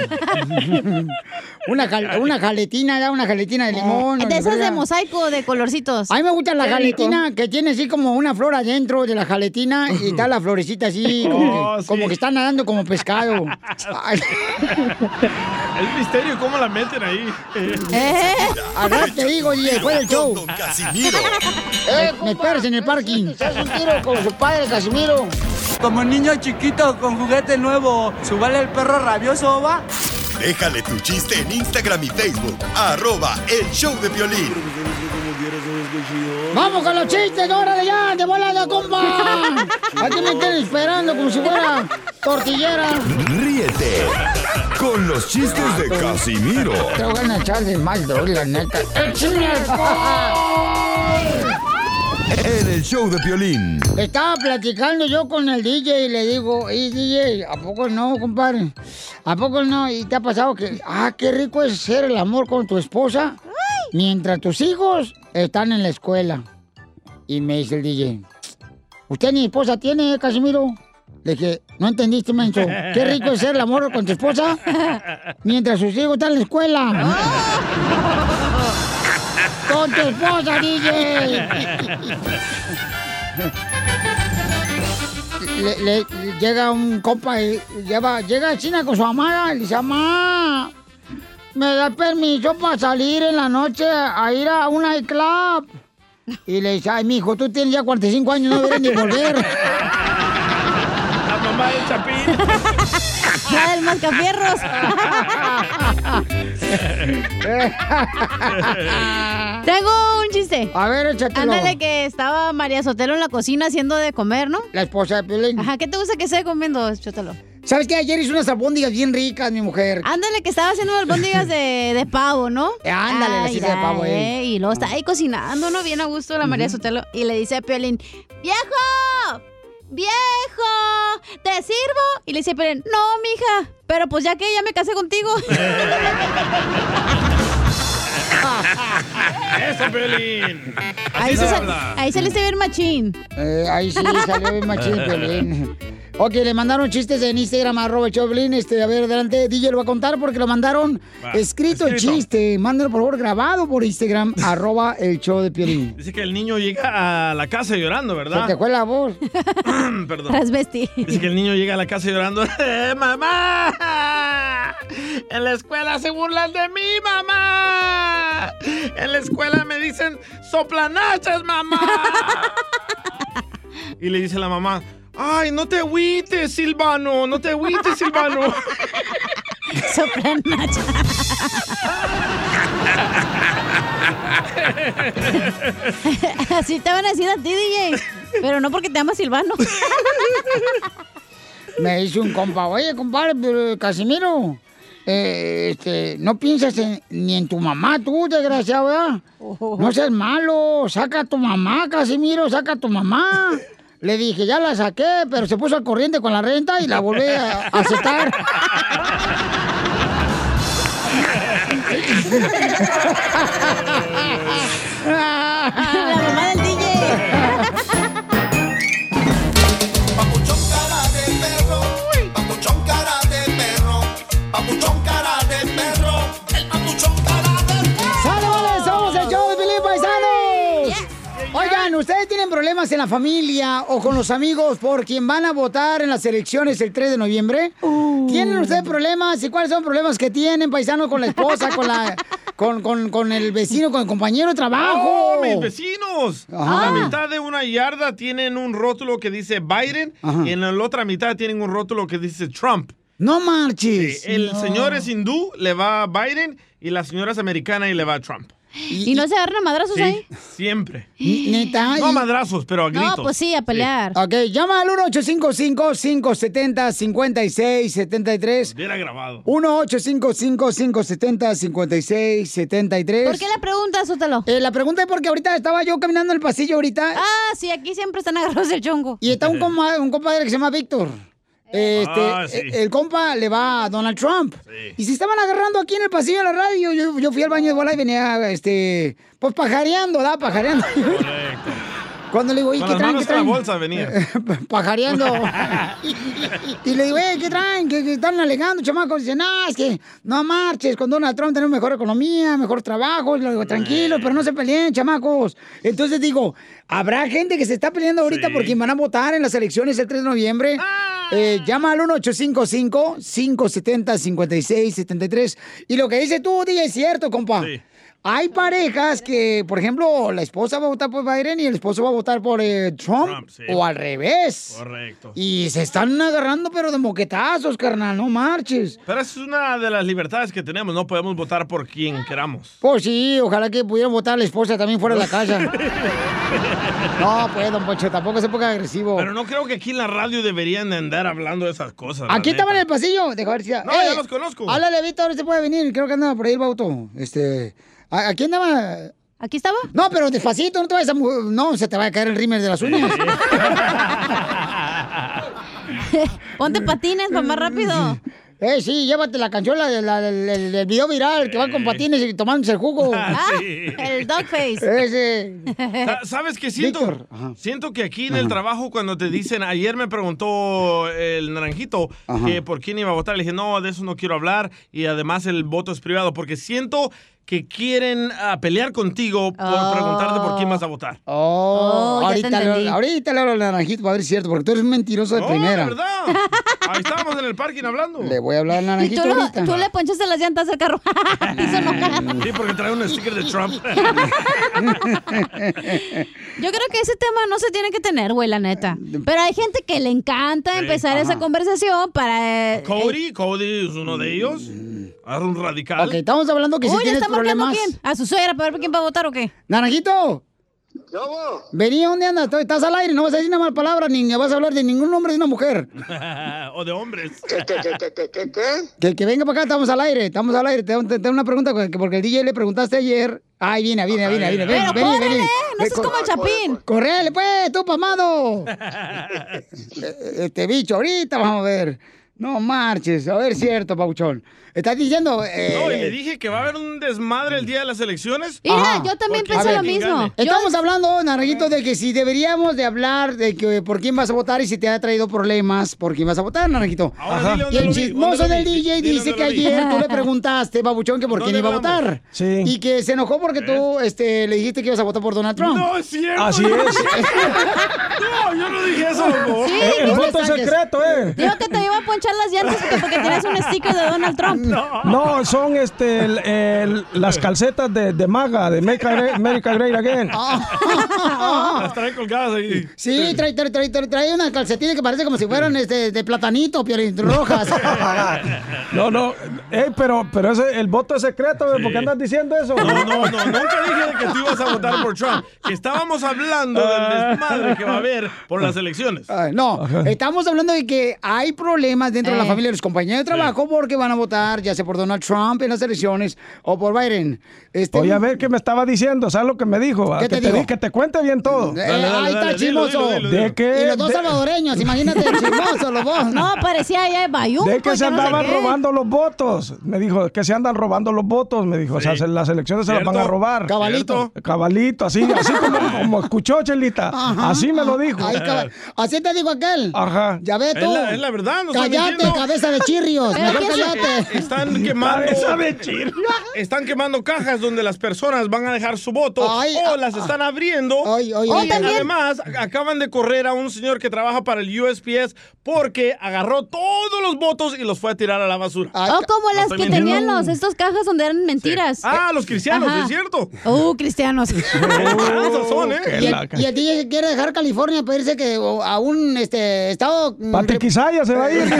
una, jal- una jaletina, da una jaletina de limón. De esas de mosaico, de colorcitos. A mí me gusta la jaletina que tiene así como una flor adentro de la jaletina y está la florecita así, como, Oh, que, sí. como que está nadando como pescado. Es misterio cómo la meten ahí. ¿Eh? Ahora te digo, y después del show. Casimiro. Eh, me esperas en el parking. ¿Sabes un tiro con su padre, Casimiro? Como niño chiquito con juguete nuevo, ¿subale el perro rabioso, va? Déjale tu chiste en Instagram y Facebook. Arroba el show de violín. ¡Vamos con los chistes, órale ya! ¡De volada, compa! Aquí me están esperando como si fuera tortillera. Ríete con los chistes de Casimiro Te voy a echar de mal, droga, la neta. ¡Échame en el show de violín. Estaba platicando yo con el DJ y le digo, y DJ, ¿a poco no, compadre? ¿A poco no? ¿Y te ha pasado que, ah, qué rico es hacer el amor con tu esposa mientras tus hijos están en la escuela? Y me dice el DJ, ¿usted ni esposa tiene, Casimiro? Le dije, no entendiste, menso. ¿Qué rico es hacer el amor con tu esposa mientras sus hijos están en la escuela? ¡Con tu esposa, DJ! le, le- llega un compa y lleva, llega a China con su amada y le dice, mamá, ¿me da permiso para salir en la noche a ir a un nightclub? Y le dice, ay, mijo, tú tienes ya 45 años, no deberías ni volver. La mamá del Chapín. La del mascafierros. Tengo un chiste. A ver, échatelo. Ándale que estaba María Sotelo en la cocina haciendo de comer, ¿no? La esposa de Piolín. Ajá, ¿qué te gusta que esté comiendo, Chotelo? ¿Sabes qué? Ayer hizo unas albóndigas bien ricas, mi mujer. Ándale, que estaba haciendo albóndigas de, de pavo, ¿no? Ándale, las Ay, hice de pavo, eh. Y luego está ahí cocinando, ¿no? Bien a gusto la María Sotelo. Y le dice a Piolín, ¡Viejo! ¡Viejo! ¿Te sirvo? Y le dice a Piolín, no, mija. Pero pues ya que ya me casé contigo. Eso, Piolín. Así ahí, se ahí saliste bien machín. Eh, ahí sí salió bien machín, Piolín. Ok, le mandaron chistes en Instagram, arroba el show de Piolín. Este, a ver, adelante, DJ lo va a contar porque lo mandaron escrito, el chiste. Mándalo, por favor, grabado por Instagram, arroba el show de Piolín. Dice que el niño llega a la casa llorando, ¿verdad? Se te fue la voz. Perdón. Transvesti. Dice que el niño llega a la casa llorando. "Eh, ¡Mamá! En la escuela se burlan de mí, mamá. En la escuela me dicen soplanachas, mamá. Y le dice la mamá, ay, no te agüites, Silvano, no te agüites, Silvano. Soplanacha. Así te van a decir a ti, DJ. Pero no porque te llama Silvano. Me dice un compa, oye, compadre, pero, Casimiro, eh, este, no piensas en- ni en tu mamá, tú, desgraciado, ¿verdad? No seas malo, saca a tu mamá, Casimiro, saca a tu mamá. Le dije, ya la saqué, pero se puso al corriente con la renta y la volví a aceptar. problemas en la familia o con los amigos por quien van a votar en las elecciones el 3 de noviembre? ¿Tienen ustedes problemas? ¿Y cuáles son los problemas que tienen, paisanos, con la esposa, con la... Con, con, con el vecino, con el compañero de trabajo. ¡Oh, mis vecinos! Ajá. A la mitad de una yarda tienen un rótulo que dice Biden Ajá. y en la otra mitad tienen un rótulo que dice Trump. No marches. El No. señor es hindú, le va a Biden y la señora es americana y le va a Trump. ¿Y no se agarran a madrazos Sí, ahí? siempre. Neta. No madrazos, pero a gritos. No, pues sí, a pelear. Ok, llama al 1-855-570-5673. Hubiera grabado. 1-855-570-5673. ¿Por qué la pregunta, Sótalo? Eh, la pregunta es porque ahorita estaba yo caminando en el pasillo ahorita. Ah, sí, aquí siempre están agarrados del chongo. Y está un, compa- un compadre que se llama Víctor. Este, Ah, sí. eh, el compa le va a Donald Trump. Y se estaban agarrando aquí en el pasillo de la radio. Yo, yo fui al baño de bola y venía, este, pues pajareando, ¿da? Pajareando. Cuando le digo, Con ¿qué traen? ¿Qué en la traen? bolsa venía. pajareando. y le digo, eh, ¿qué traen? ¿Qué, qué están alegando, chamacos? Dicen, no, es que no marches, con Donald Trump tenemos mejor economía, mejor trabajo. Y le digo, tranquilo, pero no se peleen, chamacos. Entonces digo, ¿habrá gente que se está peleando ahorita por quien van a votar en las elecciones el 3 de noviembre? Eh, llama al 1-855-570-5673. Y lo que dice tú, DJ, es cierto, compa. Hay parejas que, por ejemplo, la esposa va a votar por Biden y el esposo va a votar por eh, Trump, Trump, sí. o al revés. Correcto. Y se están agarrando, pero de moquetazos, carnal, no marches. Pero esa es una de las libertades que tenemos. No podemos votar por quien queramos. Pues sí, ojalá que pudieran votar a la esposa también fuera de la casa. no, pues, don Pocho, tampoco se ponga agresivo. Pero no creo que aquí en la radio deberían de andar hablando de esas cosas. Aquí neta. estaba en el pasillo, deja ver si... No, ya los conozco. Háblale, Víctor, ahora se puede venir, creo que andaba por ahí el bauto. Este... ¿a- ¿Aquí andaba? ¿Aquí estaba? No, pero despacito, no te vayas a... No, se te va a caer el rímel de las uñas. Ponte patines para más rápido. Eh, sí, llévate la canción la, de- la del, del- video viral, que van con patines y tomándose el jugo. Ah, el dog face. Ese. Sa- ¿Sabes qué siento? Siento que aquí en el trabajo cuando te dicen, ayer me preguntó el naranjito Ajá. que por quién iba a votar, le dije, no, de eso no quiero hablar y además el voto es privado porque siento que quieren ah, pelear contigo por Oh. preguntarte por quién vas a votar. Oh, Oh, ya te ahorita, le, entendí. ahorita le hablo al naranjito para ver si es cierto, porque tú eres un mentiroso de No, primera. de verdad. Ahí estábamos en el parking hablando. Le voy a hablar al Y naranjito tú, lo- ahorita. tú le ponchaste las llantas al carro. Enojar. Sí, porque trae un sticker de Trump. Yo creo que ese tema no se tiene que tener, güey, la neta. Pero hay gente que le encanta Sí, empezar esa conversación para... eh, Cody, Cody es uno de ellos. Ahora un radical. Ok, estamos hablando que si Uy, ¿le tienes está problemas. quién? ¿A su suegra para ver quién va a votar o qué? Naranjito. Vení, ¿dónde andas? Estás al aire, no vas a decir una mala palabra, ni vas a hablar de ningún nombre de una mujer. o de hombres. Que, que venga para acá, estamos al aire, estamos al aire. Te te- tengo una pregunta, que- porque el DJ le preguntaste ayer. Ay, viene, viene, viene, viene. Ven, Pero vení, vení. no seas como el Chapín. Correle, pues, tú, pamado. Eh, Este bicho, ahorita vamos a ver. No marches, a ver, cierto, Pauchón. Estás diciendo. eh, No, y le dije que va a haber un desmadre el día de las elecciones. Ajá. Porque A ver, quien gane. Estamos hablando, Naranjito, de que si deberíamos de hablar de que por quién vas a votar y si te ha traído problemas por quién vas a votar, dile Y el lo chismoso lo del DJ dile dice que lo ayer tú le preguntaste, Babuchón, que por quién ¿Dónde iba a votar. Sí. Y que se enojó porque tú este, le dijiste que ibas a votar por Donald Trump. No, es cierto. Así es. No, yo no dije eso, loco. Sí, el, no voto saques. secreto, ¿eh? Dijo que te iba a ponchar las llantas porque, porque tienes un sticker de Donald Trump. No, son este el- el- las calcetas de, de MAGA, de Make America Great Again. Las traen colgadas ahí. Sí, trae, trae, trae, trae, trae unas calcetines que parece como si fueran este, de platanito, piolín, rojas. No, no, ey, pero, pero ese, el voto es secreto, ¿eh? ¿por qué andas diciendo eso? No, no, no, nunca dije que tú ibas a votar por Trump. Que estábamos hablando del desmadre que va a haber por las elecciones. Ay, no, estamos hablando de que hay problemas dentro de la Eh. familia de los compañeros de trabajo porque van a votar ya sea por Donald Trump en las elecciones o por Biden. Este, Oye, a ver qué me estaba diciendo, ¿sabes lo que me dijo? ¿Qué que, te dijo? di- que te cuente bien todo. Eh, ahí está chismoso. ¿De qué? Y los dos de- salvadoreños, imagínate, chismosos los dos. No, parecía allá de Bayún. De que se yo no sé andaban robando los votos. Me dijo que se andan robando los votos. Me dijo, o sea, se- las elecciones se las van a robar. Cabalito. Cabalito, así, así como, como escuchó, Chelita. Ajá, así me lo dijo. Así te dijo aquel. Ajá. Ya ves Es tú. la- es la verdad, no Cállate, cabeza de chirrios. Pero Mejor ¿qué es- cállate. Están quemando. Están quemando cajas donde las personas van a dejar su voto Ay, o ah, las están abriendo. ay, ay, y ay. además acaban de correr a un señor que trabaja para el USPS porque agarró todos los votos y los fue a tirar a la basura. O como No las que mintiendo. tenían los, estos cajas donde eran mentiras. Ah, los cristianos, Ajá. es cierto. Uh, cristianos. Esos son, ¿eh? Y el, y el DJ quiere dejar California para irse que, a un este, estado. mm, Patequizaya se va a ir.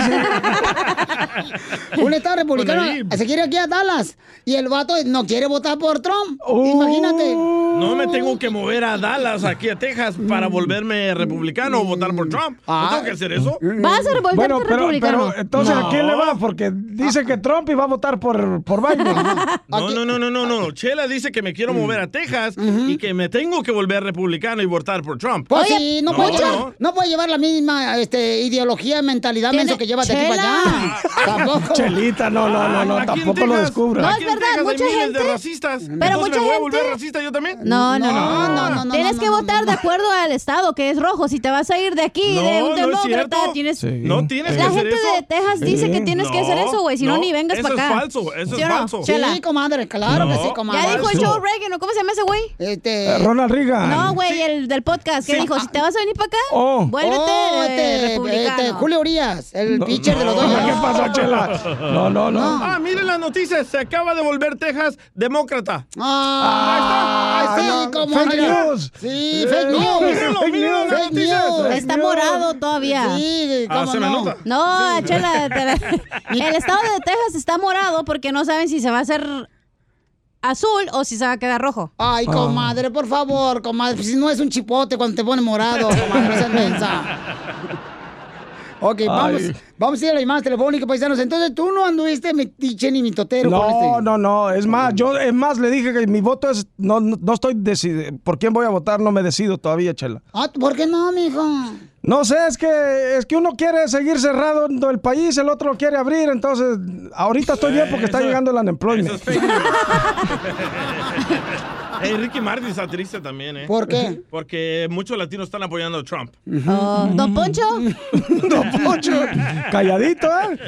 un estado republicano. Se quiere aquí a Dallas. Y el vato no quiere votar por Trump. Imagínate. No me tengo que mover a Dallas, aquí a Texas, para volverme republicano o votar por Trump. Ah. ¿No tengo que hacer eso? Vas a volverte Bueno, pero, republicano. pero entonces No. ¿a quién le va? Porque dice que Trump iba a votar por, por Biden. No, no, no, no, no, no. Chela dice que me quiero mover a Texas y que me tengo que volver republicano y votar por Trump. Pues sí, no, No, puede llevar, no. no. puede llevar la misma este, ideología, mentalidad, menso que lleva de aquí para allá. Tampoco. Chelita, no, no, no, no, Aquí en tampoco lo Texas- descubra. No, es verdad, mucha gente- de racistas. pero mucha ¿me voy a gente- volver racista yo también? No, no, no. No, no, no, no, Tienes no, que no, votar no. de acuerdo al estado, que es rojo. Si te vas a ir de aquí, No, de un no demócrata, tienes... Sí. No tienes La que hacer gente eso. de Texas dice que tienes que hacer eso, güey. Si no, ni vengas eso para acá. es falso, eso ¿Sí es no? falso. Chela. Sí, comadre, claro que No. sí, comadre. Ya dijo. Joe Reagan, ¿o cómo se llama ese güey? Este. Eh, Ronald Reagan. No, güey, el del podcast. que Sí. dijo? Si te vas a venir para acá, Oh. vuélvete Oh, este, este, Julio Urias, el pitcher de los No, Dodgers. ¿Qué pasó, Chela? No, no, no. Ah, miren las noticias. Se acaba de volver Texas demócrata. Ah, Ahí está, ahí sí, como Fake no. news. Sí, fake no, news. mírenlo, Fake mírenlo las Fake news. Está morado todavía. Sí, Ah, cómo se me no. nota. No, Chela, te la- el estado de Texas está morado porque no saben si se va a hacer azul o si se va a quedar rojo. Ay, Ah. comadre, por favor, comadre. Si no es un chipote cuando te pone morado, comadre, no seas mensa. Ok, vamos, Ay. vamos a ir a las llamadas telefónicas, paisanos. Entonces, tú no anduviste metiche ni mitotero con No, este. no, no. Es más, yo es más le dije que mi voto es no, no, no estoy decidido. ¿Por quién voy a votar? No me decido todavía, Chela. Ah, ¿Por qué no, mijo? No sé, es que es que uno quiere seguir cerrado el país, el otro lo quiere abrir, entonces ahorita estoy bien porque está Eso- llegando el Eso unemployment. Hey, Ricky Martin está triste también, ¿eh? ¿Por qué? Porque muchos latinos están apoyando a Trump. Oh, Don Poncho, Don Poncho, calladito, ¿eh?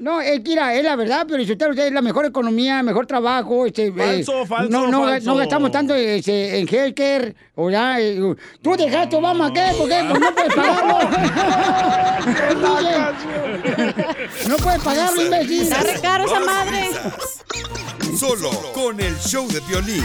No, es que mira, es la verdad, pero si usted es la mejor economía, mejor trabajo. Este, Falso, eh, falso, no, no, falso. no gastamos tanto este, en healthcare. O ya, eh, tú dejaste Obama, ¿qué? ¿Por qué? Pues no puedes pagarlo. no puedes pagarlo, imbécil. está re caro esa madre. Solo con el show de violín.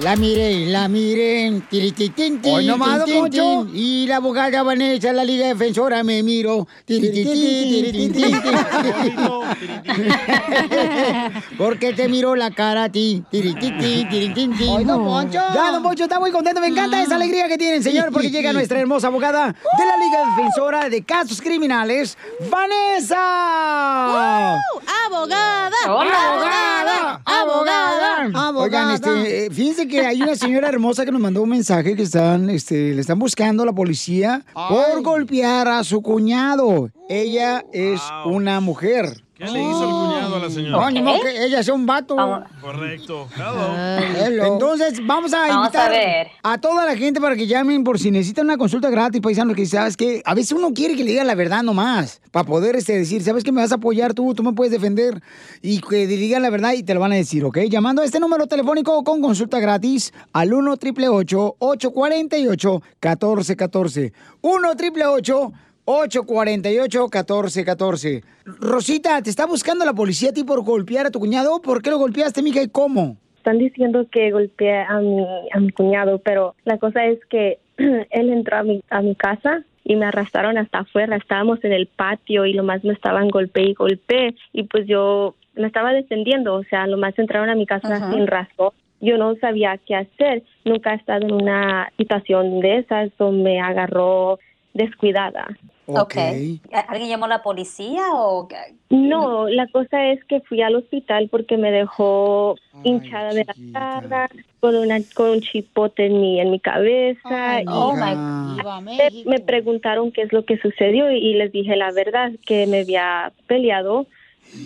La miré, la miré. Tirititín, Hoy nomás, Poncho. Y la abogada Vanessa, la liga defensora, me miro. Tirititín, tiritín, ¿Por qué te miró la cara a ti? Tirititín, tiritín, tin. Ay, don Poncho. Ya, don Poncho está muy contento. Me encanta esa alegría que tienen, señor, porque llega nuestra hermosa abogada de la Liga Defensora de Casos Criminales, Vanessa. ¡Uh! ¡Abogada! ¡Abogada! ¡Abogada! ¡Abogada! Oigan, este, eh, fíjense que hay una señora hermosa que nos mandó un mensaje que están, este, le están buscando a la policía por golpear a su cuñado. Ella es una mujer. ¿Qué le hizo el cuñado a la señora? No, ni modo que ella sea un vato. Correcto. Entonces, vamos a Vamos invitar a ver. a toda la gente para que llamen por si necesitan una consulta gratis, paisanos, que sabes que a veces uno quiere que le diga la verdad nomás, para poder este, decir, sabes que me vas a apoyar tú, tú me puedes defender, y que le digan la verdad y te lo van a decir, ¿ok? Llamando a este número telefónico con consulta gratis al 1 888 848 1414 1 888 848-1414. Rosita, ¿te está buscando la policía a ti por golpear a tu cuñado? ¿Por qué lo golpeaste, mija, y cómo? Están diciendo que golpeé a mi, a mi cuñado, pero la cosa es que él entró a mi, a mi casa y me arrastraron hasta afuera. Estábamos en el patio y lo más me estaban golpe y golpe y pues yo me estaba defendiendo, o sea, lo más entraron a mi casa Ajá. sin razón. Yo no sabía qué hacer. Nunca he estado en una situación de esas o me agarró descuidada. Ok. ¿Alguien llamó a la policía o qué? No, la cosa es que fui al hospital porque me dejó hinchada de la cara, con una con un chipote en mi en mi cabeza. oh my me, me preguntaron qué es lo que sucedió y, y les dije la verdad que me había peleado.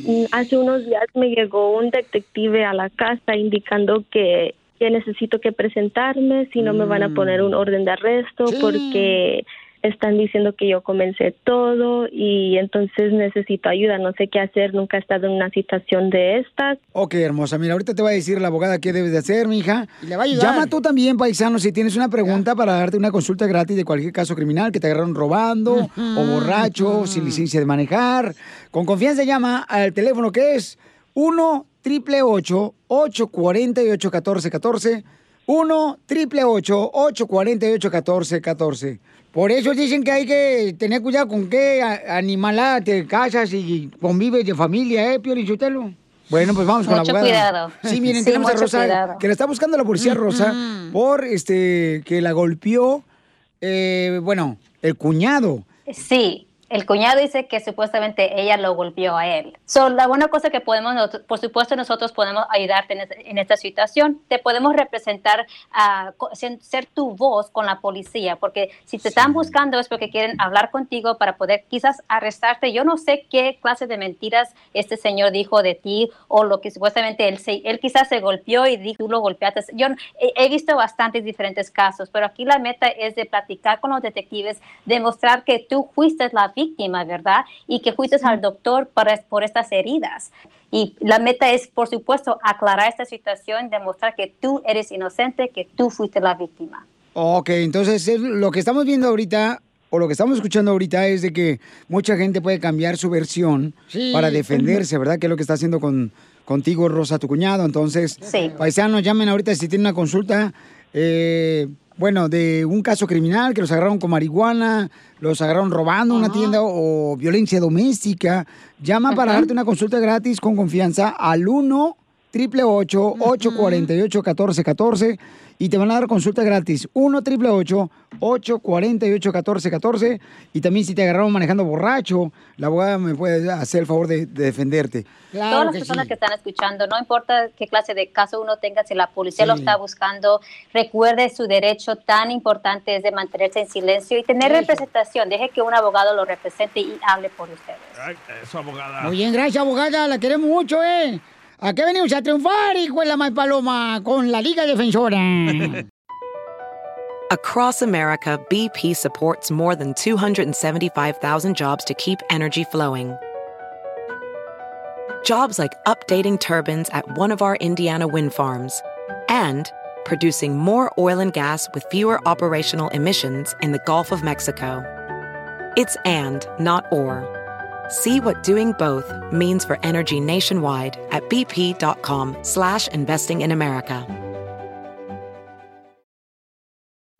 Mm, Hace unos días me llegó un detective a la casa indicando que que necesito que presentarme, si no me van a poner un orden de arresto porque están diciendo que yo comencé todo y entonces necesito ayuda, no sé qué hacer, nunca he estado en una situación de estas. Ok, hermosa. Mira, ahorita te va a decir la abogada qué debes de hacer, mija. Le va a ayudar. Llama tú también, paisano, si tienes una pregunta para darte una consulta gratis de cualquier caso criminal que te agarraron robando o borracho, sin licencia de manejar. Con confianza llama al teléfono que es 1 888 848 1414 1 888 848 1414 Por eso dicen que hay que tener cuidado con qué animalada te casas y convives de familia, ¿eh, Pio Lichotelo? Bueno, pues vamos con la Mucho abogada. cuidado. Sí, miren, Sí, tenemos a Rosa, cuidado. que la está buscando la policía Rosa por este que la golpeó, eh, bueno, el cuñado. Sí, el cuñado dice que supuestamente ella lo golpeó a él. So, la buena cosa que podemos, por supuesto, nosotros podemos ayudarte en, es- en esta situación. Te podemos representar, ah, co- ser, tu voz con la policía, porque si te están buscando es porque quieren hablar contigo para poder quizás arrestarte. Yo no sé qué clase de mentiras este señor dijo de ti o lo que supuestamente él, se, él quizás se golpeó y dijo tú lo golpeaste. Yo he, he visto bastantes diferentes casos, pero aquí la meta es de platicar con los detectives, demostrar que tú fuiste la víctima, ¿verdad? Y que fuiste al doctor para, por estas heridas. Y la meta es, por supuesto, aclarar esta situación, demostrar que tú eres inocente, que tú fuiste la víctima. Ok, entonces es lo que estamos viendo ahorita o lo que estamos escuchando ahorita es de que mucha gente puede cambiar su versión Sí. para defenderse, ¿verdad? Que es lo que está haciendo con, contigo Rosa, tu cuñado. Entonces, Sí. paisanos, llamen ahorita si tienen una consulta, eh, bueno, de un caso criminal que los agarraron con marihuana, los agarraron robando una tienda o, violencia doméstica. Llama para darte una consulta gratis con confianza al 1 888 848 1414 y te van a dar consulta gratis. 1 888 848 1414 y también si te agarraron manejando borracho, la abogada me puede hacer el favor de, de defenderte. Todas las personas que están escuchando, no importa qué clase de caso uno tenga, si la policía lo está buscando, recuerde su derecho tan importante es de mantenerse en silencio y tener representación. Deje que un abogado lo represente y hable por ustedes. Ay, Eso, abogada. Muy bien, gracias, abogada. La queremos mucho, ¿eh? ¿A qué venimos a triunfar, hijo la paloma? Con la Liga Defensora. Across America, BP supports more than 275,000 jobs to keep energy flowing. Jobs like updating turbines at one of our Indiana wind farms and producing more oil and gas with fewer operational emissions in the Gulf of Mexico. It's and, not or. See what doing both means for energy nationwide at bp.com slash investing in America.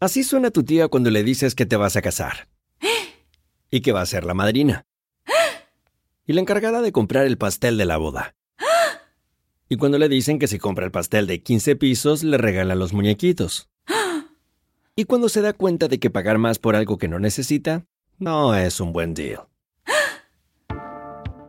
Así suena tu tía cuando le dices que te vas a casar. Y que va a ser la madrina. Y la encargada de comprar el pastel de la boda. Y cuando le dicen que si compra el pastel de 15 pisos, le regalan los muñequitos. Y cuando se da cuenta de que pagar más por algo que no necesita, no es un buen deal.